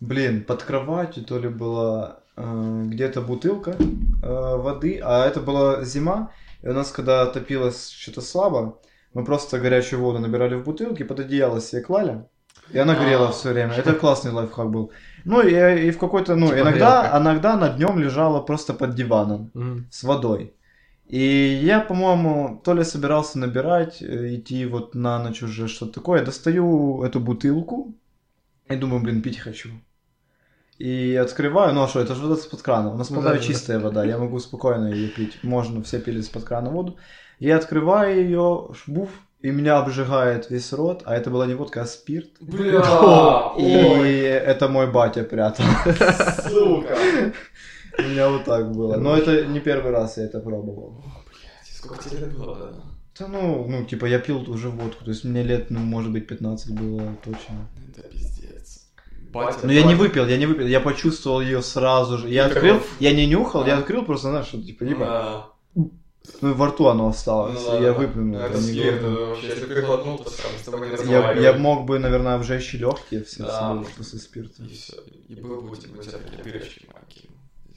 блин, под кроватью то ли была э, где-то бутылка э, воды, а это была зима, и у нас когда топилось что-то слабо, мы просто горячую воду набирали в бутылки, под одеяло себе клали, и она грела А. все время. Это классный лайфхак был. Ну и, и в какой-то, ну Типа иногда, грелка. иногда она днем лежала просто под диваном Мгм. с водой. И я, по-моему, то ли собирался набирать, э, идти вот на ночь уже что-то такое, достаю эту бутылку и думаю, блин, пить хочу. И открываю, ну а что, это же вода из-под крана, у нас Ну да, да, да. чистая вода, я могу спокойно ее пить, можно, все пили из-под крана воду. Я открываю ее, шбуф, и меня обжигает весь рот, а это была не водка, а спирт. Бля, И ой, это мой батя прятал. сука. У меня вот так было. Но это не первый раз я это пробовал. Блядь, сколько тебе лет было, да? Да ну, ну, типа, я пил уже водку, то есть мне лет, ну, может быть, 15 было точно. Это пиздец. Батя, Но я не батя. выпил, я не выпил, я почувствовал ее сразу же. Я открыл, я не нюхал, я А. открыл просто, знаешь, что, типа, либо, Да. Ну, и во рту оно осталось, Ну я да. выплюнул. Это глотнул. это вообще, если ты глотнул, то сам с тобой не Я, разговариваю. я мог бы, наверное, обжечь легкие все Да. всего после спирта. И все. И был бы у тебя, у тебя такие дырочки маленькие.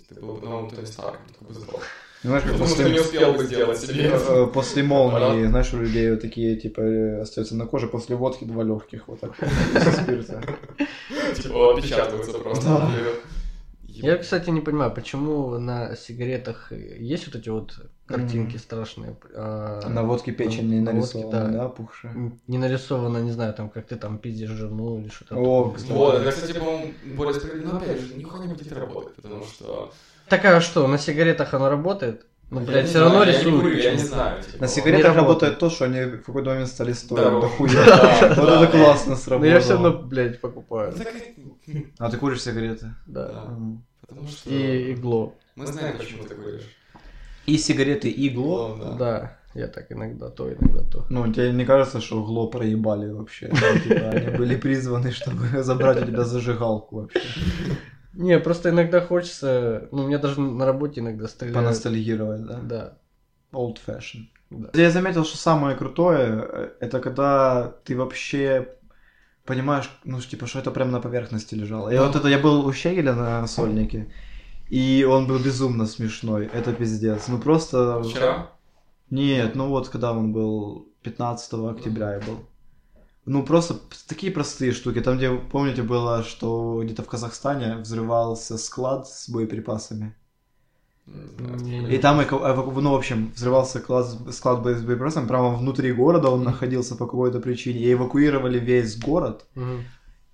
Ты был бы новым Тони Старком, только бы сдох. Знаешь, как Потому что не после, успел бы сделать себе. э, после молнии, знаешь, у людей вот такие, типа, э, остаются на коже, после водки два легких, вот так, после спирта. Типа отпечатываются просто. Я, кстати, не понимаю, почему на сигаретах есть вот эти вот картинки страшные. а, На водке печень не водке, нарисована, да. да, опухшая. Не нарисовано, не знаю, там, как ты там пиздишь жену или что-то. О. Вот, это, кстати, по-моему, более справедливо. Но опять же, нихуя не будет работать, потому что... Так а что, на сигаретах оно работает? Ну, Я блядь, все равно я рисуют. курю, Я не знаю. типа, На сигаретах работает. то, что они в какой-то момент стали стоить Да, да, Вот да. это классно Но сработало. я все равно, блядь, покупаю. Ну, А ты куришь сигареты? Да. Потому что... И игло. Мы знаем, почему ты куришь. И сигареты, и игло. Да. Да. Я так иногда то, иногда то. Ну, тебе не кажется, что Гло проебали вообще? Ну, типа, они были призваны, чтобы забрать у тебя зажигалку вообще. Не, просто иногда хочется, ну, мне даже на работе иногда стреляют. Поностальгировать, да? Да. Old fashion. Да. Я заметил, что самое крутое, э, это когда ты вообще понимаешь, ну, типа, что это прям на поверхности лежало. И вот это, я был у Щегеля на сольнике, и он был безумно смешной, это пиздец. Ну, просто... Вчера? Нет, ну вот, когда он был, 15 октября я был. Ну, просто такие простые штуки. Там, где, помните, было, что где-то в Казахстане взрывался склад с боеприпасами. И там, ну, в общем, взрывался склад, склад с боеприпасами, прямо внутри города он находился по какой-то причине, и эвакуировали весь город.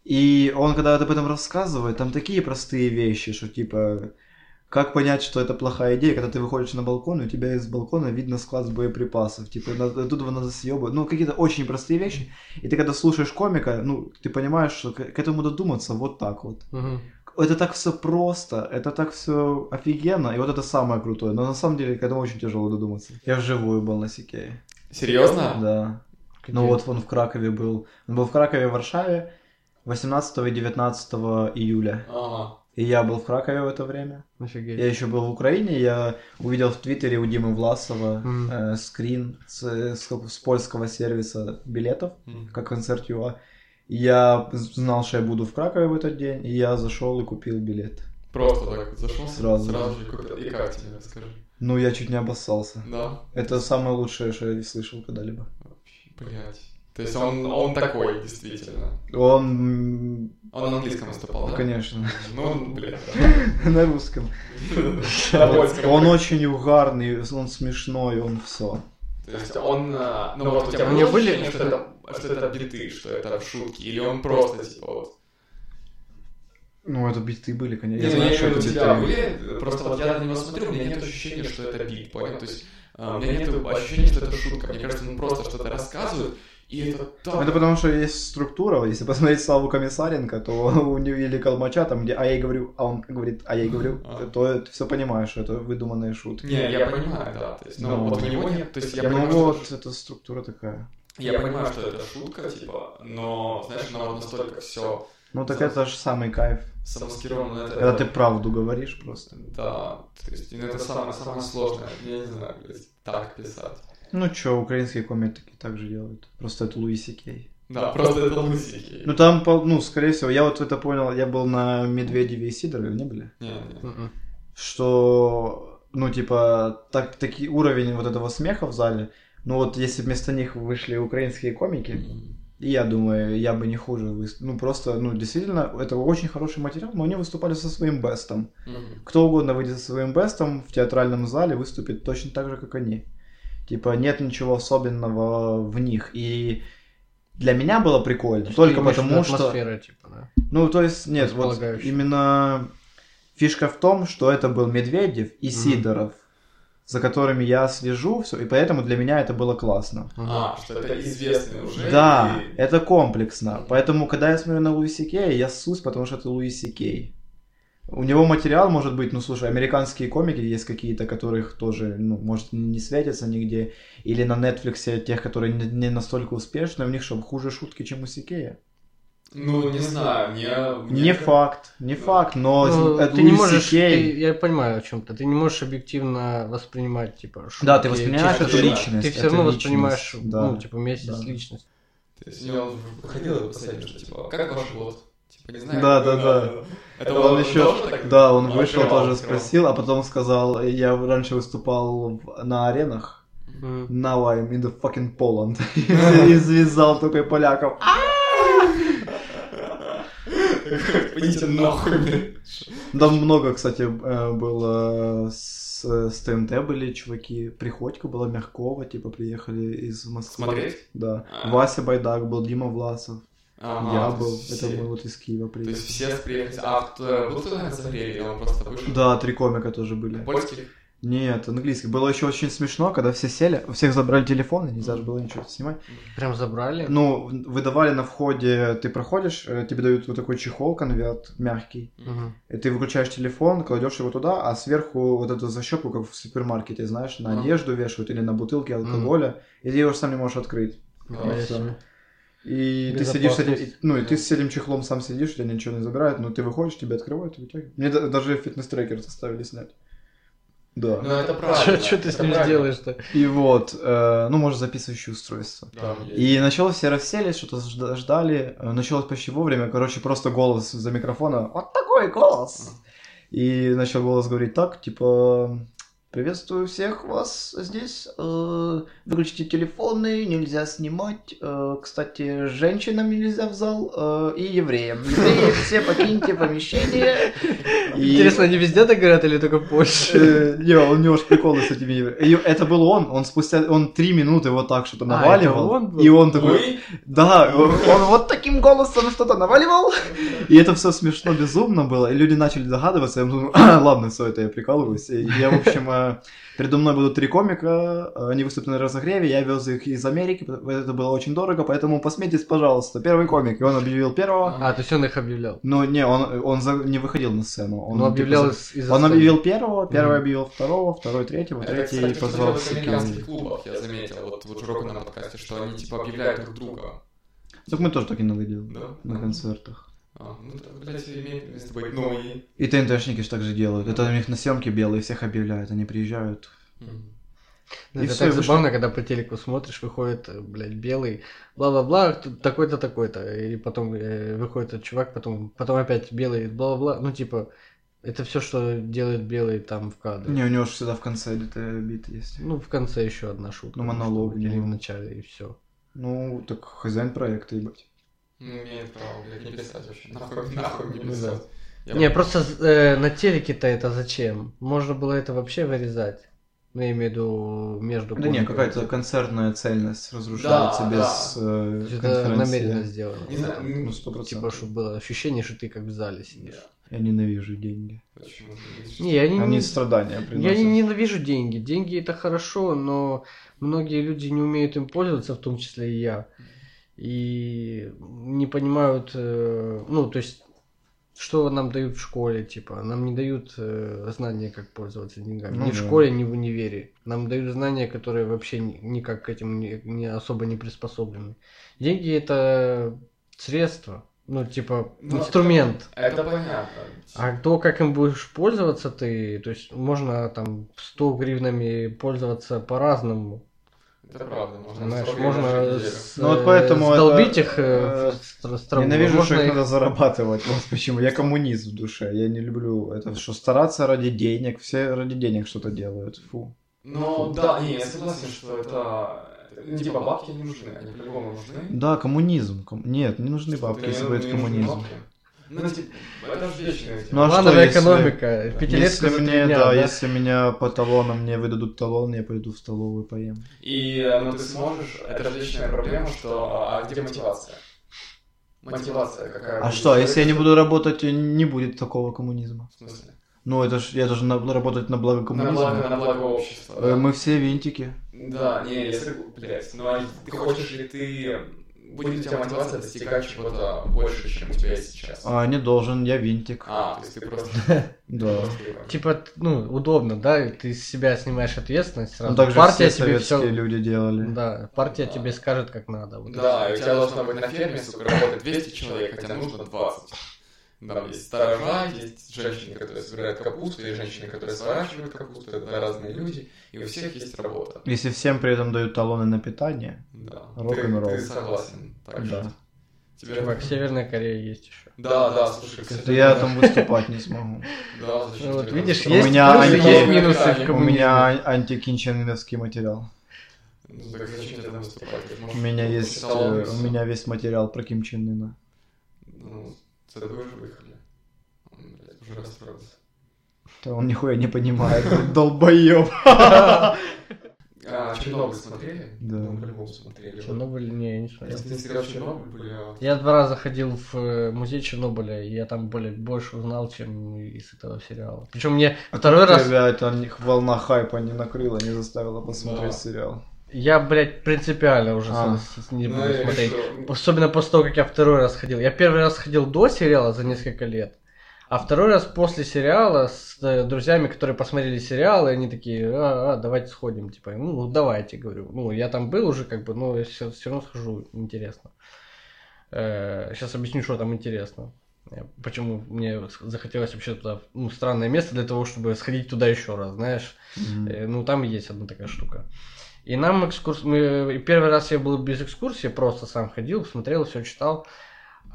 И он, когда об этом рассказывает, там такие простые вещи, что типа, как понять, что это плохая идея, когда ты выходишь на балкон, и у тебя из балкона видно склад боеприпасов, типа, надо- оттуда надо съебывать, ну, какие-то очень простые вещи, и ты когда слушаешь комика, ну, ты понимаешь, что к, этому додуматься вот так вот. Мгм. Это так все просто, это так все офигенно, и вот это самое крутое, но на самом деле к этому очень тяжело додуматься. Я вживую был на Сикее. Серьезно? Да. Где? Ну вот он в Кракове был. Он был в Кракове и Варшаве 18 и 19 июля. Ага. И я был в Кракове в это время. Офигеть. Я еще был в Украине, я увидел в Твиттере у Димы Власова Мгм. э, скрин с, с, с польского сервиса билетов, М. как концерт ЮА. Я знал, что я буду в Кракове в этот день, и я зашел и купил билет. Просто так зашел? Сразу. Сразу же купил. И как тебе, расскажи? Ну, я чуть не обоссался. Да? Это самое лучшее, что я слышал когда-либо. Блять. То есть он, он такой, действительно. Он, Он на английском выступал, да? конечно, Ну, он, блядь. на русском. Он очень угарный, он смешной, он все. То есть он... а, Ну вот у тебя было были- ощущение, что это, что это биты, что это шутки? Или он просто, типа, вот... Ну, это биты были, конечно. Не, Я ну, знаю, я что имею в это виду, у тебя биты. были, просто вот я на него смотрю, у меня нет ощущения, что это бит, понял? То есть а, у меня нет ощущения, что это шутка. Мне кажется, он просто что-то рассказывает, и это так... Это потому что есть структура. Если посмотреть Славу Комиссаренко, то у него или Калмача, там, где а я и говорю, а он говорит, а я и говорю, А. то ты все понимаешь, что это выдуманные шутки. Не, я понимаю, да. То есть, ну, Ну, вот у него нет, то есть я ну понимаю, вот, что... это структура такая. Я понимаю, что это шутка, типа, но, знаешь, она вот настолько все Ну так это же самый кайф. самоскировано. Это, Когда ты правду говоришь просто. Да, то есть ну, это самое, самое сложное. Я не знаю, блядь, так писать. Ну чё, украинские комики так же делают. Просто это Луиси Кей. Да, просто это лысики. Ну там, ну, скорее всего, я вот это понял, я был на Медведеве и Сидорове, не были? Не, не. Мгм. что, ну, типа, так, таки уровень вот этого смеха в зале, ну, вот если вместо них вышли украинские комики, и я думаю, я бы не хуже выступил. Ну, просто, ну, действительно, это очень хороший материал, но они выступали со своим бестом. Мгм. Кто угодно выйдет со своим бестом в театральном зале, выступит точно так же, как они. Типа, нет ничего особенного в них. И для меня было прикольно, Ты только потому что... Атмосфера, типа, да. Ну, то есть, нет, вот именно фишка в том, что это был Медведев и Мгм. Сидоров, за которыми я слежу, все, и поэтому для меня это было классно. А, что это известный уже. Да, и- это комплексно. Поэтому, когда я смотрю на Луиси Кея, я ссусь, потому что это Луиси Кей. У него материал может быть, ну слушай, американские комики есть какие-то, которых тоже, ну, может, не светятся нигде. Или на Netflix тех, которые не, не настолько успешны, у них что, хуже шутки, чем у Сикея? Ну, не знаю, мне... мне Не факт, не факт, но Ну, это ты не можешь, CK. ты- я понимаю о чем-то. Ты не можешь объективно воспринимать, типа, шутки. Да, ты воспринимаешь Ты эту личность, Ты все равно личность, воспринимаешь, да. ну, типа, вместе Да. с личностью. То есть у него выходило последнее, что типа, как ваш год? Типа, не знаю. Да, да, да. Это он он еще, тоже так да, он открывал, вышел, тоже открывал? спросил, а потом сказал, я раньше выступал на аренах, Мгм. now I'm in the fucking Poland. И связал такой поляков. Идите нахуй, блин. Там много, кстати, э, было с, с ТНТ были чуваки. Приходько была Мягкова, типа, приехали из Москвы. Смотреть? Да. А. Вася Байдак был, Дима Власов. Ага, я был. есть Это все- мы вот из Киева То есть приехали. все приехали. А кто был кто на разогреве, или он просто вышел? Да, три комика тоже были. Польский? Нет, английский. Было еще очень смешно, когда все сели, у всех забрали телефоны, нельзя же было ничего снимать. Прям забрали? Ну, выдавали на входе, ты проходишь, э, тебе дают вот такой чехол, конверт мягкий, Мгм. и ты выключаешь телефон, кладешь его туда, а сверху вот эту защелку, как в супермаркете, знаешь, на Ага. одежду вешают или на бутылки алкоголя, и ты его сам не можешь открыть. Себе. И ты сидишь с этим, ну, и ты с этим чехлом сам сидишь, у тебя ничего не забирают, но ты выходишь, тебе открывают и вытягивают. Мне да- даже фитнес-трекер заставили снять. Да. Ну, это правильно. Что ты с ним сделаешь-то? И вот, э, ну, может, записывающее устройство. Да, И началось, все расселись, что-то жда- ждали. Началось почти вовремя. Короче, просто голос за микрофона. Вот такой голос. И начал голос говорить так, типа... Приветствую всех вас здесь. Э, Выключите телефоны, нельзя снимать. Э, Кстати, женщинам нельзя в зал э, и евреям. Евреи все покиньте помещение. Интересно, они везде так говорят или только Польше? Не, у него ж приколы с этими евреями. Это был он, он спустя, он три минуты вот так что-то А, наваливал. И он такой, Ой, да, он, вот таким голосом что-то наваливал. И это все смешно, безумно было. И люди начали догадываться. Я думаю, «А, ладно, все, это я прикалываюсь. Я, в общем, передо мной будут три комика, они выступят на разогреве, я вез их из Америки, это было очень дорого, поэтому посмейтесь, пожалуйста. Первый комик. И он объявил первого. А, то есть он их объявлял. Но не, он, он за- не выходил на сцену. Он, Ну, объявлял типа, из- он объявил первого, первый Мгм. объявил второго, второй третьего, Это, третий кстати, позвал в американских клубах я заметил, вот в Джо на подкасте, что они типа объявляют друг друга. Так мы тоже так иногда делаем Да? на концертах. А, ну, да, блядь, имеет место быть. Ну и... И ТНТшники же так же делают. Это у них на съемке белые, всех объявляют, они приезжают. Ну, И это всё, так вышло. забавно, когда по телеку смотришь, выходит, э, блядь, белый, бла-бла-бла, такой-то, такой-то, и потом э, выходит этот чувак, потом, потом опять белый, бла-бла-бла, ну, типа, это все, что делает белый там в кадре. Не, у него же всегда в конце где-то бит есть. Ну, в конце еще одна шутка. Ну, может монолог Или в начале, и все. Ну, так хозяин проекта, ебать. Ну, имеет право, блядь, не писать вообще. Нахуй, нахуй не писать. Я Не, просто э, на телеке-то это зачем? Можно было это вообще вырезать. Ну, я имею в виду между... Да не, какая-то концертная цельность разрушается Да, без То э, Это намеренно сделано. Не знаю, Ну, м, сто Типа, процентов. чтобы было ощущение, что ты как в зале сидишь. Я ненавижу деньги. Почему? Не, я не, Они страдания я приносят. не ненавижу деньги. Деньги это хорошо, но многие люди не умеют им пользоваться, в том числе и я. И не понимают, э, ну, то есть, что нам дают в школе, типа, нам не дают э, знания, как пользоваться деньгами. Ну ни в да. школе, ни в универе. Нам дают знания, которые вообще ни- никак к этому не, не особо не приспособлены. Деньги это средство, ну, типа, Ну, инструмент. Это понятно. А то, как им будешь пользоваться ты, то есть можно там 100 гривнами пользоваться по-разному. Это правда, можно Знаешь, можно с- Ну вот поэтому э, сдолбить это, их э, э, в. Ненавижу, Можно что их надо зарабатывать. Вот почему. Я коммунист в душе. Я не люблю это, что стараться ради денег. Все ради денег что-то делают. Фу. Ну да, не, я согласен, что это... ну, Типа бабки не нужны, они по-любому нужны. Да, коммунизм. Ком- Нет, не нужны Что, бабки, если будет коммунизм. бабки? Ну, типа, это же вечная тема. Ну, а что, Плановая если- экономика. Пятилетка Если три мне, дня, да, да? если меня по талонам мне выдадут талон, я пойду в столовую поем. И ну, ты сможешь, это же вечная проблема, что а где мотивация? Мотивация какая? А что, если я не буду работать, не будет такого коммунизма? В смысле? Ну, это ж я должен на- работать на благо На коммунизма. благо, на благо общества. Э, да. Мы все винтики. Да, не, если, блядь, ну а ты хочешь ли ты, будет у тебя мотивация достигать чего-то больше, чем у тебя есть сейчас? А, не должен, я винтик. А, то есть ты просто... Да. Типа, ну, удобно, да, ты с себя снимаешь ответственность сразу. Ну, так же партия все тебе советские все... люди делали. Да, партия тебе скажет, как надо. Да, и у тебя должно быть на ферме, сука, работать 200 человек, хотя нужно 20. Там есть сторожа, есть женщины, которые собирают капусту, есть женщины, которые сворачивают капусту, это разные люди, и у всех есть работа. Если всем при этом дают талоны на питание, Да. Рок-н-ролл. Ты, ты согласен. Так да. жить. Тебе... Чувак, Северная Корея есть еще. Да, да, слушай, кстати, я там выступать не смогу. Да, зачем Ну, вот тебе видишь, там У есть меня плюсы, анти- есть минусы в У меня антикинчаниновский материал. Ну, так зачем тебе там выступать? У меня есть, э, у меня весь материал про Ким Чен Ына. Ну, це ви вже виїхали. Он, блядь, уже расстроился. Да он нихуя не понимает, долбоёб. А, Чернобыль смотрели? Да. Ну, по-любому смотрели. Чернобыль, не, я не смотрел. Если не сериал Чернобыль, бля. Я два раза ходил в э, музей Чернобыля, и я там более, больше узнал, чем из этого сериала. Причем мне А второй раз... тебя эта не- волна хайпа не накрыла, не заставила посмотреть Да. сериал. Я, блядь, принципиально уже А. не Ну, буду и смотреть. что? Особенно после того, как я второй раз ходил. Я первый раз ходил до сериала за несколько лет, а второй раз после сериала с э, друзьями, которые посмотрели сериал, и они такие, а, а, давайте сходим. Типа, ну, ну, давайте, говорю. Ну, я там был уже, как бы, но я все, равно схожу, интересно. сейчас объясню, что там интересно. Э, Почему мне захотелось вообще туда, ну, странное место для того, чтобы сходить туда еще раз, знаешь. Мгм. Э, Ну, там есть одна такая штука. И нам экскурс... Мы... и Первый раз я был без экскурсии, просто сам ходил, смотрел, все читал.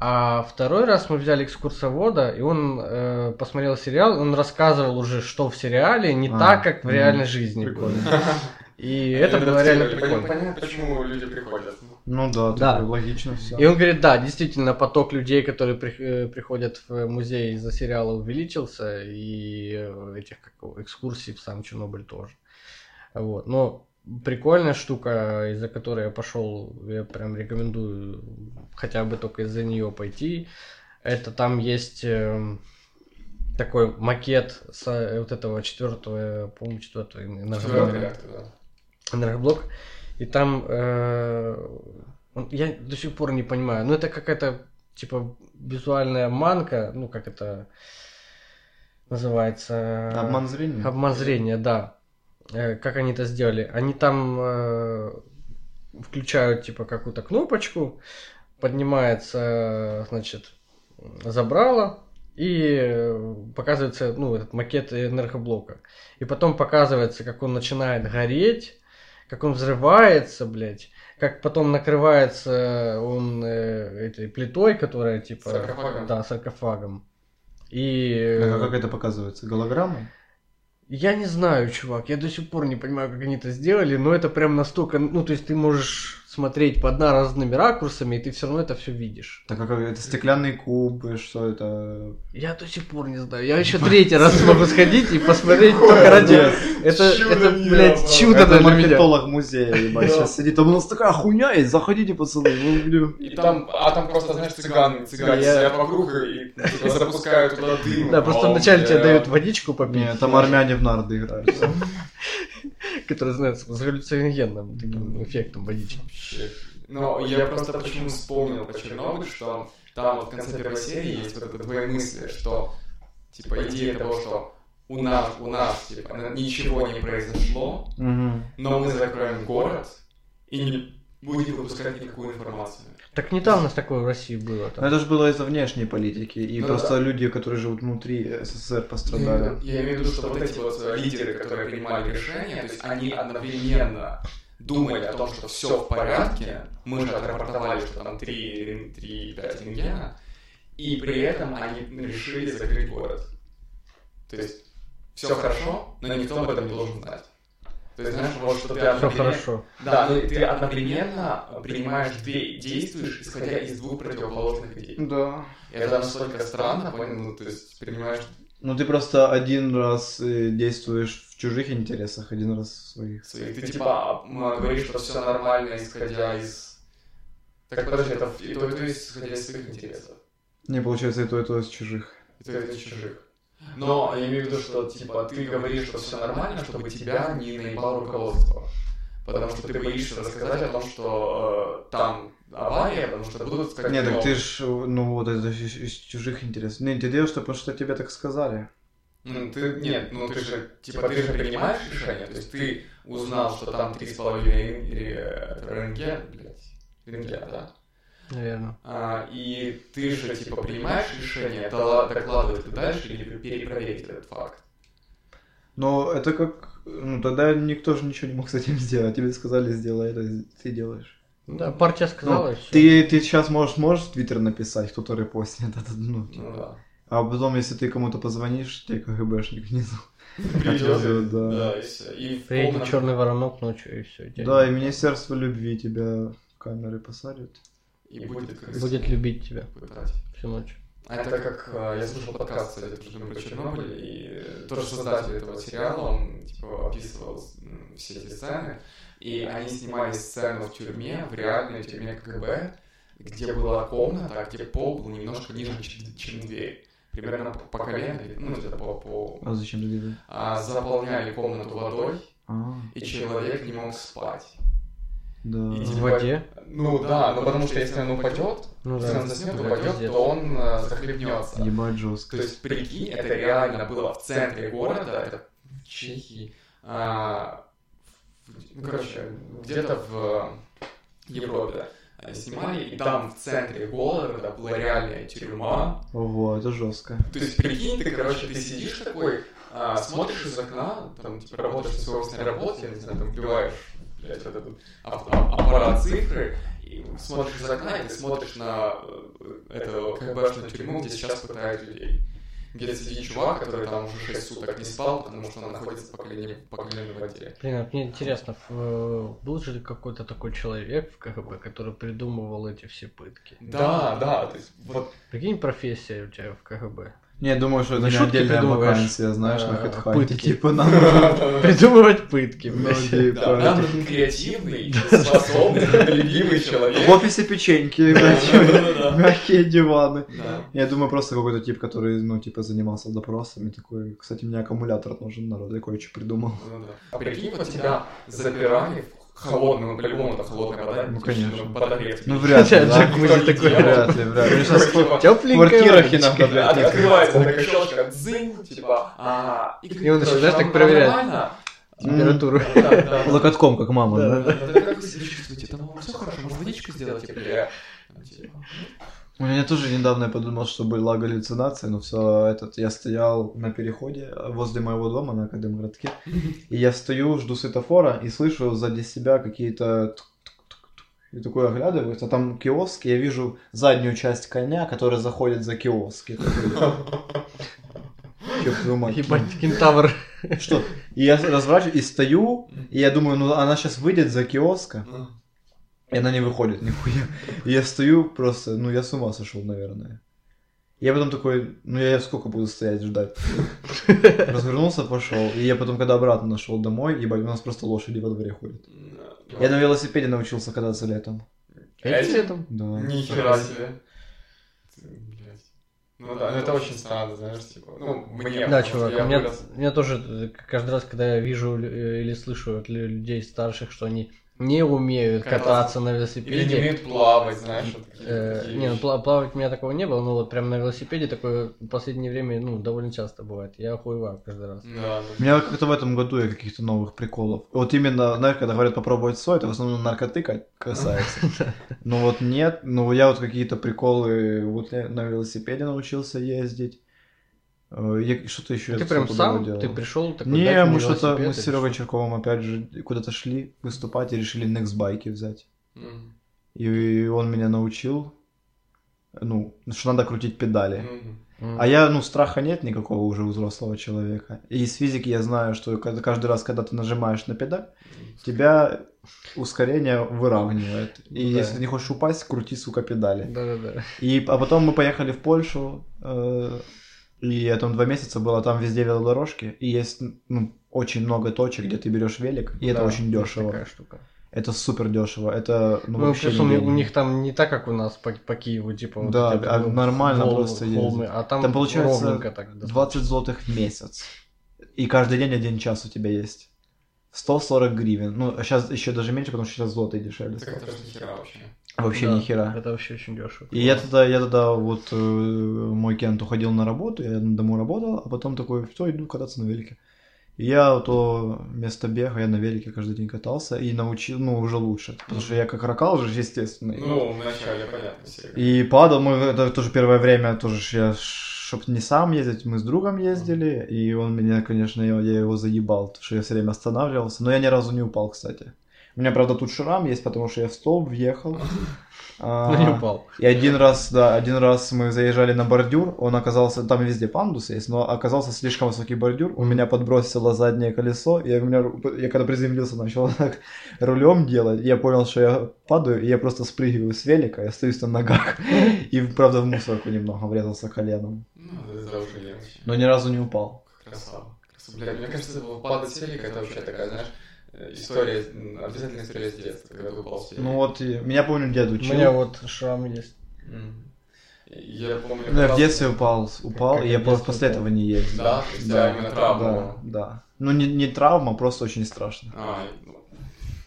А второй раз мы взяли экскурсовода, и он э, посмотрел сериал, он рассказывал уже, что в сериале, не А, так, как в реальной жизни. Прикольно. И это было реально прикольно. Понятно, почему люди приходят. Ну да, Да. логично все. И он говорит, да, действительно, поток людей, которые при- э, приходят в музей из-за сериала увеличился, и э, этих как, экскурсий в сам Чернобыль тоже. Вот. Но прикольная штука, из-за которой я пошел, я прям рекомендую хотя бы только из-за нее пойти. Это там есть эм, такой макет с, вот этого четвертого, по-моему, четвертого да. энергоблок, и там э, я до сих пор не понимаю, ну это какая-то типа визуальная обманка, ну как это называется? Обман зрения? Обман зрения, да. Э, Как они это сделали? Они там э, включают типа какую-то кнопочку, поднимается, значит, забрало, и э, показывается, ну, этот макет энергоблока. И потом показывается, как он начинает гореть, как он взрывается, блядь, как потом накрывается он э, этой плитой, которая типа... Саркофагом. Да, саркофагом. И... А как это показывается? Голограммой? Я не знаю, чувак, я до сих пор не понимаю, как они это сделали, но это прям настолько, ну, то есть ты можешь смотреть под разными ракурсами, и ты все равно это все видишь. Так как это стеклянные кубы, что это? Я до сих пор не знаю. Я еще третий раз смогу сходить и посмотреть только ради... Это, Чудо это, блядь, чудо это для меня. маркетолог музея, ебать, сейчас сидит. Там у нас такая хуйня есть, заходите, пацаны. Ну, блин. И там, а там просто, знаешь, цыганы, цыгане Я- сидят вокруг и типа, запускают туда дым. Да, просто вначале тебе дают водичку попить. Нет, там армяне в нарды играют. Который, знаешь, с галлюциногенным таким эффектом водички. Но я просто почему вспомнил про Чернобыль, что там вот в конце первой серии есть вот это двоемыслие, что типа идея того, что у нас, у нас типа ничего не произошло, но мы закроем город и не будем выпускать никакую информацию. Так недавно такое в России было. Но Там. это же было из-за внешней политики. И Ну просто да. люди, которые живут внутри СССР, пострадали. Я имею в виду, что вот эти вот лидеры, которые принимали решения, то есть они одновременно думали о том, что все в порядке, мы же отрапортовали, что там 3,5 рентгена, и при этом они решили закрыть город. То есть все хорошо, но никто об этом не должен знать. То есть, знаешь, вот что ты одновременно- хорошо. Да, но ты одновременно принимаешь две, действуешь, исходя из двух противоположных идей. Да. И это настолько странно, понял? Ну, то есть принимаешь Ну ты просто один раз э, действуешь в чужих интересах, один раз в своих. своих. Ты типа м, говоришь, что все нормально, исходя из... Так подожди, это и то, и то есть исходя из своих интересов, Не получается и то, и то из чужих. и то, и то из чужих. Но я имею в виду, что типа ты говоришь, что все нормально, чтобы тебя не наебало руководство. Потому что ты боишься рассказать о том, что э, там авария, потому что будут сказать... Нет, так «Ну, ты ж, ну вот это из, из чужих интересов. Не, ты делаешь это, потому что тебе так сказали. Ну, ты, нет, ну ты же, типа, ты же принимаешь решение, то есть ты узнал, что там 3,5 рен- рентген, блядь, рентген, да? Наверное. А, и ты же, типа, принимаешь решение, докладывать это дальше или перепроверить этот факт. Но это как... Ну тогда никто же ничего не мог с этим сделать. Тебе сказали, сделай это, ты делаешь. Да, партия сказала, Ну, и ты, ты сейчас можешь, можешь в Твиттер написать, кто-то репостнет это, ну, Ну да. А потом, если ты кому-то позвонишь, тебе КГБшник внизу. Придет, да. да, и все. И в Приедет полном- черный воронок ночью, и все. Да, и Министерство любви тебя в камеры посадят. И будет крыса Будет любить тебя пытать. всю ночь. А это как, э, я слушал подкаст, кстати, про Чернобыль, и тоже создатель этого сериала, он, типа, описывал все эти сцены. И они снимали сцену в тюрьме, в реальной тюрьме КГБ, где была комната, где пол был немножко ниже, чем- дверь. Примерно по, колено, ну, где-то по, по... А зачем ты делаешь? А, заполняли комнату водой, А, и человек не мог спать. да. И В типа- воде? Ну да, ну потому что если он упадет, Ну если да. он заснет, Да, упадет, пиздец. то он э, захлебнется. Ебать То жестко. есть, прикинь, это реально было в центре города, это в Чехии, а, ну, короче, где-то в Европе э, снимали, и там в центре города была реальная тюрьма. Ого, это жестко. То есть, прикинь, ты, короче, ты сидишь такой, а, смотришь из окна, там, типа, работаешь в своей офисной работе, я не знаю, там, вбиваешь, блядь, вот этот ап- ап- аппарат цифры, и смотришь из окна, и ты смотришь на э, эту КГБшную тюрьму, где сейчас пытают людей. Где сидит чувак, который там уже 6 суток не спал, потому что он находится по колени, по колено в воде. Блин, вот мне интересно, в- был же какой-то такой человек в КГБ, который придумывал эти все пытки? Да, да, то есть вот Прикинь, профессия у тебя в КГБ. Не, я думаю, что это не шутки отдельная вакансия, знаешь, на хедханте. пытки. Типа нам Придумывать пытки, ну, типа, да, нам нужен креативный, способный, любимый человек. В офисе печеньки, мягкие диваны. Я думаю, просто какой-то тип, который, ну, типа, занимался допросами, такой, кстати, мне аккумулятор нужен, народ, я кое-что придумал. Ну. А прикинь, вот тебя запирали в холодную, по-любому там холодная вода. Ну, типа, конечно. подогреть. Ну, вряд ли, да? Джакузи такой. Вряд ли, вряд ли. Сейчас Типа, Тепленькая водичка. блядь, Открывается такая щелочка, дзынь, типа, а... И он начинает так проверять. нормально? Температуру. Локотком, как мама, Да, да? Да, Как вы себя чувствуете? Там все хорошо, может водичку сделать теплее? Типа, У меня тоже недавно я подумал, что была галлюцинация, но все этот, я стоял на переходе возле моего дома на Академгородке, и я стою, жду светофора и слышу сзади себя какие-то и такой оглядываюсь, а там киоск, я вижу заднюю часть коня, который заходит за киоск. Я такой, «Чё, твою мать?» Ебать, кентавр. Что? И я разворачиваюсь и стою, и я думаю, ну она сейчас выйдет за киоска, и она не выходит нихуя. И я стою просто, ну я с ума сошел, наверное. Я потом такой, ну я сколько буду стоять ждать? Развернулся, пошел. И я потом, когда обратно нашел домой, ебать, у нас просто лошади во дворе ходят. ну, Я на велосипеде научился кататься летом. Этим летом? Да. Нихера себе. Блядь. Ну да, ну это очень странно, знаешь, типа, ну, мне, Да, чувак, я у меня, вырос- у меня тоже э, каждый раз, когда я вижу или слышу от лю- людей старших, что они не умеют Кататься. кататься на Или не велосипеде. умеют плавать, знаешь, вот э, такие не, ну плавать у меня такого не было, но вот прям на велосипеде такое в последнее время, ну, довольно часто бывает. Я охуеваю каждый раз. Да. У меня как-то в этом году я каких-то новых приколов. Вот именно, знаешь, когда говорят попробовать сой, это в основном наркоты ка- касается. Ну вот нет, ну я вот какие-то приколы, вот на велосипеде научился ездить. Э, Я что-то еще Ты прям сам, ты пришел такой, Не, «Дайте мне мы что-то, велосипед», мы с и Серегой. Черковым опять же куда-то шли выступать и решили Nextbike взять. Мгм. И он меня научил, ну, что надо крутить педали. Мгм. М. А я, ну, страха нет никакого уже у взрослого человека. И из физики я знаю, что каждый раз, когда ты нажимаешь на педаль, тебя ускорение выравнивает. И Да. если ты не хочешь упасть, крути, сука, педали. Да-да-да. И, а потом мы поехали в Польшу, э, и я там два месяца было, там везде велодорожки, и есть, ну, очень много точек, где ты берешь велик, и это Да, очень есть дешево. Такая штука. Это супер дешево, это, ну, Ну, вообще плюс не у, них, деньги. у них там не так, как у нас по, по Киеву, типа вот Да, а вот нормально холмы, просто холмы, ездить. а там, Там получается ровненько так. 20 злотых в месяц. И каждый день один час у тебя есть. 140 гривен. Ну, а сейчас еще даже меньше, потому что сейчас злотые дешевле. Это как-то ни хера вообще. Вообще Да, ни хера. Это вообще очень дешево. И я тогда, я тогда вот э, мой Кент уходил на работу, я домой работал, а потом такой, все, иду кататься на велике. И я то вместо бега я на велике каждый день катался и научил, ну, уже лучше. Потому что я как ракал же, естественно. Ну, вначале, понятно, все. И падал, мы это тоже первое время, тоже я, чтоб не сам ездить, мы с другом ездили, и он меня, конечно, я, я его заебал, потому что я все время останавливался, но я ни разу не упал, кстати. У меня, правда, тут шрам есть, потому что я в столб въехал. А, Ну, не упал. И один раз, да, один раз мы заезжали на бордюр, он оказался, там везде пандус есть, но оказался слишком высокий бордюр, у меня подбросило заднее колесо, и я, у меня, я когда приземлился, начал так рулем делать, я понял, что я падаю, и я просто спрыгиваю с велика, я остаюсь на ногах, и, правда, в мусорку немного врезался коленом, Ну, это уже не вообще. но ни разу не упал. Красава. Красава. Мне кажется, падать с велика, это вообще такая, знаешь, история, м, обязательно история с детства, когда ты упал Ну вот, меня помню, дед У учил. меня вот шрам есть. Я помню... Ну, я в детстве упал, упал, Как и я после упал? этого не ездил. Да? То есть у тебя Да, именно травма да, да. Ну, не, не травма, просто очень страшно. А, ну,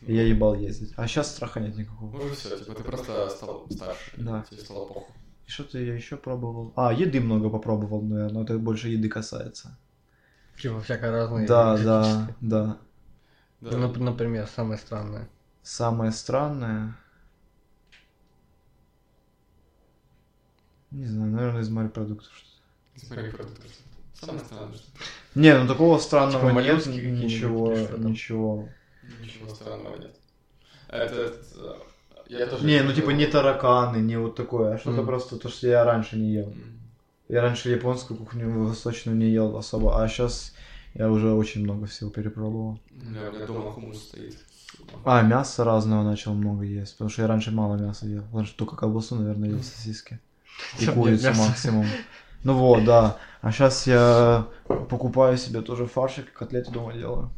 И Я ебал ездить. А сейчас страха нет никакого. Ну все, типа ты просто стал старше. Да. Тебе стало похуй. И что-то я еще пробовал. А, еды много попробовал, наверное, но это больше еды касается. Типа всякое разное. Да, да, да. Да. Ну, нап- например, самое странное. Самое странное... Не знаю, наверное, из морепродуктов что-то. Смотри, продукты. Самое странное, что Не, ну такого странного Типа нет, ничего, ничего. ничего странного нет. Этот... э, Я тоже... Не, ну типа не тараканы, не вот такое, а что-то Мгм. просто то, что я раньше не ел. М. Я раньше японскую кухню восточную не ел особо, а сейчас я уже очень много всего перепробовал. у меня, у меня дома хумус стоит. А, мясо разного начал много есть, потому что я раньше мало мяса ел. Раньше только колбасу, наверное, ел сосиски. И курицу максимум. Ну вот, да. А сейчас я покупаю себе тоже фаршик, котлеты дома делаю.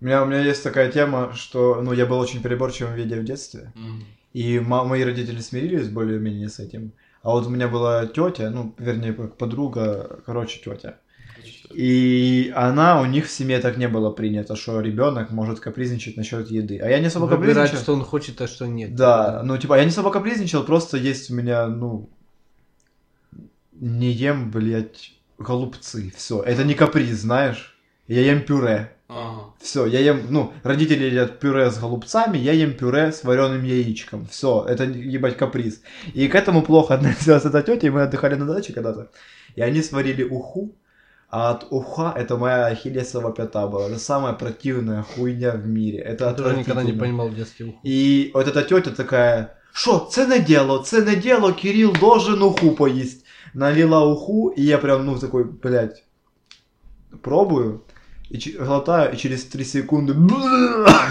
У меня, у меня есть такая тема, что ну, я был очень переборчивым в виде в детстве. М. И мои родители смирились более-менее с этим. А вот у меня была тетя, ну, вернее, подруга, короче, тетя. И она, у них в семье так не было принято, что ребенок может капризничать насчет еды. А я не особо Выбирать, капризничал. что он хочет, а что нет. Да, ну типа я не особо капризничал, просто есть у меня, ну, не ем, блядь, голубцы. Все, это не каприз, знаешь. Я ем пюре. Ага. Все, я ем, ну, родители едят пюре с голубцами, я ем пюре с вареным яичком. Все, это ебать каприз. И к этому плохо относилась эта тетя, и мы отдыхали на даче когда-то. И они сварили уху, а от уха это моя ахиллесова пята была. Это самая противная хуйня в мире. Это Я тоже никогда не понимал в детстве уху. И вот эта тетя такая, что, це не дело, це не дело, Кирилл должен уху поесть. Налила уху, и я прям, ну, такой, блядь, пробую, и глотаю, и через 3 секунды... Да.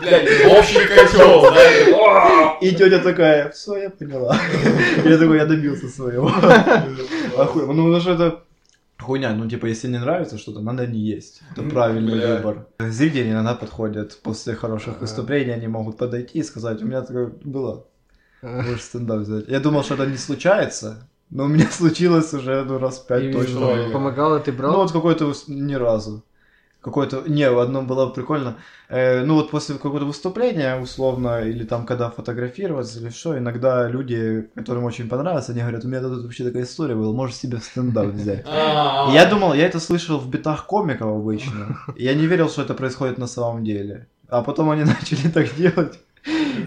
Блядь, общий котел, да? И тетя такая, все, я поняла. Я такой, я добился своего. Охуенно. Ну, потому что это хуйня. Ну, типа, если не нравится что-то, надо не есть. Это правильный бля. выбор. Зрители иногда подходят после хороших выступлений, они могут подойти и сказать, у меня такое было. Можешь стендап взять. Я думал, что это не случается, но у меня случилось уже ну, раз пять точно. помогало, ты брал? Ну, вот какой-то ни разу. Какой-то... Не, в одном было прикольно. Э, ну, вот после какого-то выступления, условно, или там, когда фотографироваться, или что, иногда люди, которым очень понравилось, они говорят, у меня тут вообще такая история была, можешь себе в стендап взять. А, я думал, я это слышал в битах комиков обычно. Я не верил, что это происходит на самом деле. А потом они начали так делать.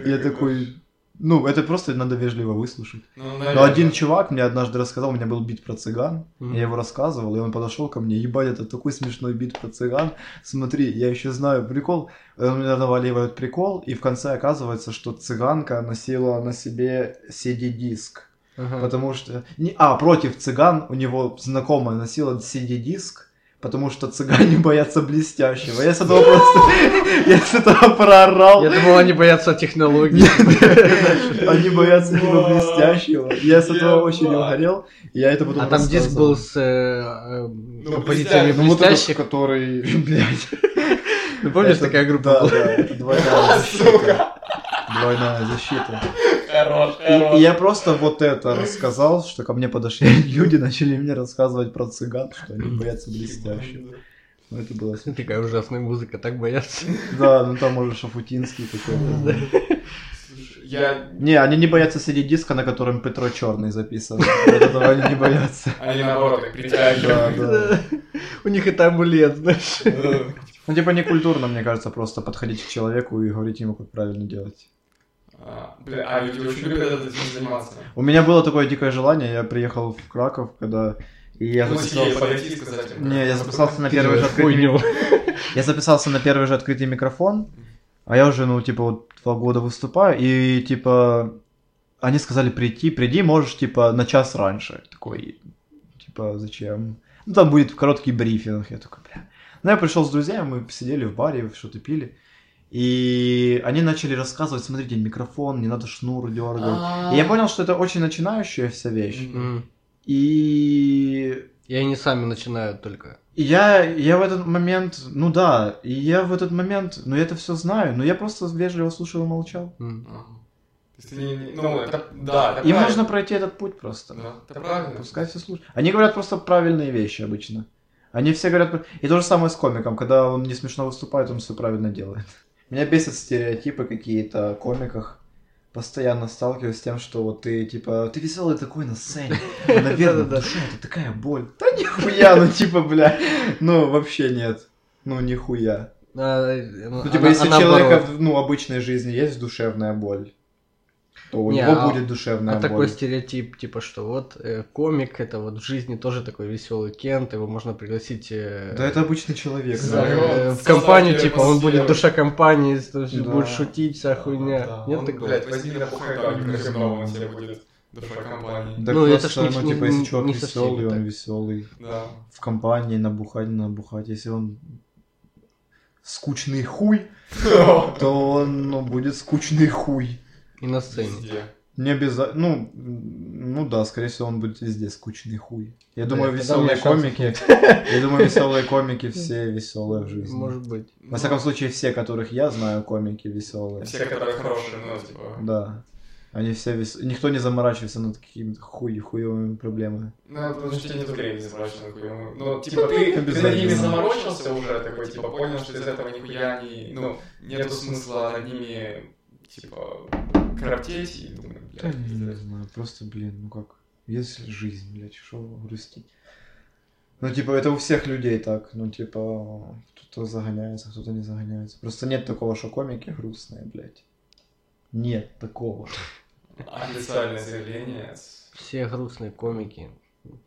Я такой, ну, это просто надо вежливо выслушать. Ну, Но один чувак мне однажды рассказал, у меня был бит про цыган, Мгм. я его рассказывал, и он подошел ко мне, ебать, это такой смешной бит про цыган, смотри, я еще знаю прикол, он мне наваливает прикол, и в конце оказывается, что цыганка носила на себе CD-диск, Ага. потому что, не, а, против цыган у него знакомая носила CD-диск, потому что цыгане боятся блестящего, я с этого просто, я с этого проорал, Я думал, они боятся технологий. Они боятся типа блестящего. Я с этого очень угорел. Я это потом А там диск был с э, э, Ну, композициями Ну, вот этот, блестящих. который, блядь. Ну, помнишь, такая группа была? да, это двойная защита. Двойная защита. Хорош, И, и хорош. я просто вот это рассказал, что ко мне подошли люди, начали мне рассказывать про цыган, что они боятся блестящего. Ну, это было смешно. Такая ужасная музыка, так боятся. Да, ну там уже Шафутинский какой-то. Слушай, Я... Не, они не боятся сидеть диска, на котором Петро Черный записан. Этого они не боятся. Они наоборот так притягивают. Да, да. У них это амулет, знаешь. Ну, типа, не культурно, мне кажется, просто подходить к человеку и говорить ему, как правильно делать. А, Бля, а люди очень любят этим заниматься. У меня было такое дикое желание, я приехал в Краков, когда... И я Ну, записался... подойти и сказать им, Не, я записался на первый же открытый... Я записался на первый же открытый микрофон, а я уже, ну, типа, вот два года выступаю, и, типа, они сказали прийти, приди, можешь, типа, на час раньше. Такой, типа, зачем? Ну, там будет короткий брифинг. Я такой, бля. Ну, я пришел с друзьями, мы сидели в баре, что-то пили. И они начали рассказывать, смотрите, микрофон, не надо шнур дергать. И я понял, что это очень начинающая вся вещь. И И они сами начинают только. И я, я в этот момент, ну да, и я в этот момент, ну я это все знаю, но я просто вежливо слушал и молчал. Не- ну, это, да, это Им правильно. нужно пройти этот путь просто. Да, это правильно. Пускай все слушают. Они говорят просто правильные вещи обычно. Они все говорят... И то же самое с комиком. Когда он не смешно выступает, он все правильно делает. Меня бесят стереотипы какие-то о комиках. Постоянно сталкиваюсь с тем, что вот ты, типа, ты веселый такой на сцене, а, наверное, душе это такая боль. Да нихуя, ну типа, бля, ну вообще нет. Ну нихуя. А, э, Ну, типа, она- если у она человека, ну, обычной жизни есть душевная боль, то у Не, него а- будет душевная А боль. такой стереотип, типа, что вот э, комик, это вот в жизни тоже такой веселый Кент, его можно пригласить э, Да это обычный человек. за- да. Да, э, в компанию, типа, он будет душа компании, то есть Да. будет шутить, вся хуйня. Да, Нет он, такого? блядь, возьми на Красивого, он тебе будет душа компании. Да Ну, это просто, ж не- ну, типа, если человек не веселый, он так. веселый. Да. В компании набухать, набухать. Если он скучный хуй, то он ну, будет скучный хуй. И на сцене. Везде. Не обязательно. Ну, ну да, скорее всего, он будет везде скучный хуй. Я Да, думаю, веселые комики. Я думаю, веселые комики все веселые в жизни. Может быть. Во всяком случае, все, которых я знаю, комики веселые. Все, которые хорошие, ну, типа... Да. Они все вес... Никто не заморачивается над какими-то хуй хуевыми проблемами. Ну, потому что у тебя нет времени заморачиваться на хуйню. Ну, типа, ты, ты над ними заморочился уже, такой, типа, понял, что из этого нихуя не... Ну, нету смысла над ними, типа, коптеть и думаю, Да блядь, не, не пиздец. знаю, просто, блин, ну как, есть жизнь, блядь, что грустить. Ну, типа, это у всех людей так, ну, типа, кто-то загоняется, кто-то не загоняется. Просто нет такого, что комики грустные, блядь. Нет такого. Официальное заявление. Все грустные комики,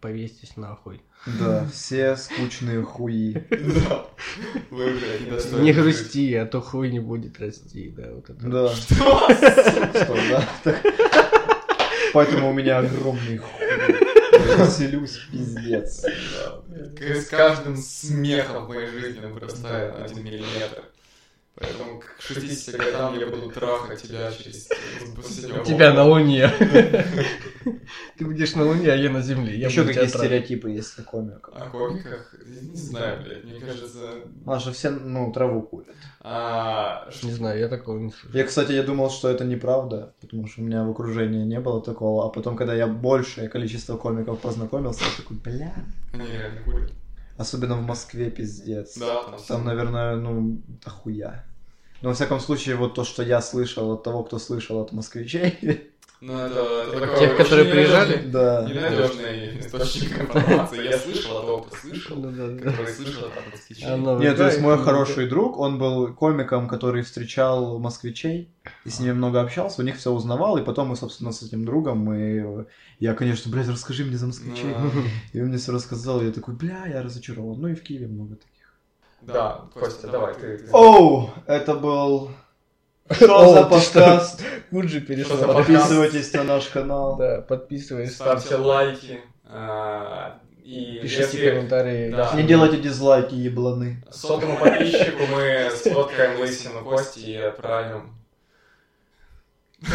повесьтесь нахуй. Да, все скучные хуи. Да. Не грусти, а то хуй не будет расти, да, вот это. Да. Что, да? Так. Поэтому у меня огромный хуй. Я Веселюсь, пиздец. С каждым смехом в моей жизни вырастает один миллиметр. Поэтому к 60 годам я буду трахать тебя через Тебя на. Луне. Ты будешь на Луне, а я на Земле. Я Еще какие стереотипы есть о комиках? О комиках? Не знаю, блядь, мне кажется... А все, ну, траву курят. а, Не знаю, я такого не слышу. Я, кстати, я думал, что это неправда, потому что у меня в окружении не было такого, а потом, когда я большее количество комиков познакомился, я такой, бля. Они реально курят. Особенно в Москве, пиздец. Да, там, Там, наверное, ну, дохуя. Но, во всяком случае, вот то, что я слышал от того, кто слышал от москвичей, Ну, это, это такой Тех, которые приезжали? да. Ненадежный источник информации. Я слышал от того, кто слышал, Ну который слышал от москвичей. А Нет, то есть мой хороший друг, он был комиком, который встречал москвичей, и с ними много общался, у них все узнавал, и потом мы, собственно, с этим другом, мы... Я, конечно, блядь, расскажи мне за москвичей. Ну, И он мне все рассказал, и я такой, бля, я разочарован. Ну и в Киеве много таких. Да, Костя, давай, ты... ты- Оу, это был... Что за ты что? подкаст? Что перешел. за? Подписывайтесь на наш канал. Да, подписывайся, Ставьте лайки. а, И пишите если комментарии. Да. Не делайте дизлайки, ебланы. сотому подписчику мы сфоткаем лысину Кости и отправим.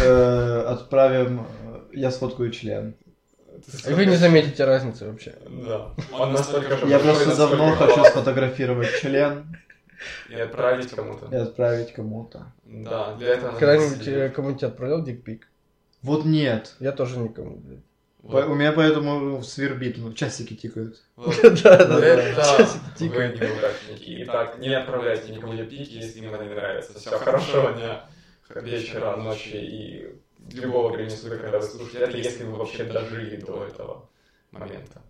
Э, Отправим... э, Я сфоткаю член. И вы не заметите разницы вообще. Да. Он настолько же Я просто давно хочу сфотографировать член и отправить кому-то. И отправить кому-то. Да, для этого... Крайне э, кому-нибудь отправил дикпик? Вот нет. Я тоже никому, блядь. Вот. По, у меня поэтому свербит, ну, часики тикают. Да, да, да. Часики тикают. Вы неудачники. Итак, не отправляйте никому пики, если им она не нравится. Всего хорошего дня, вечера, ночи и любого времени суток, когда вы слушаете это, если вы вообще дожили до этого момента.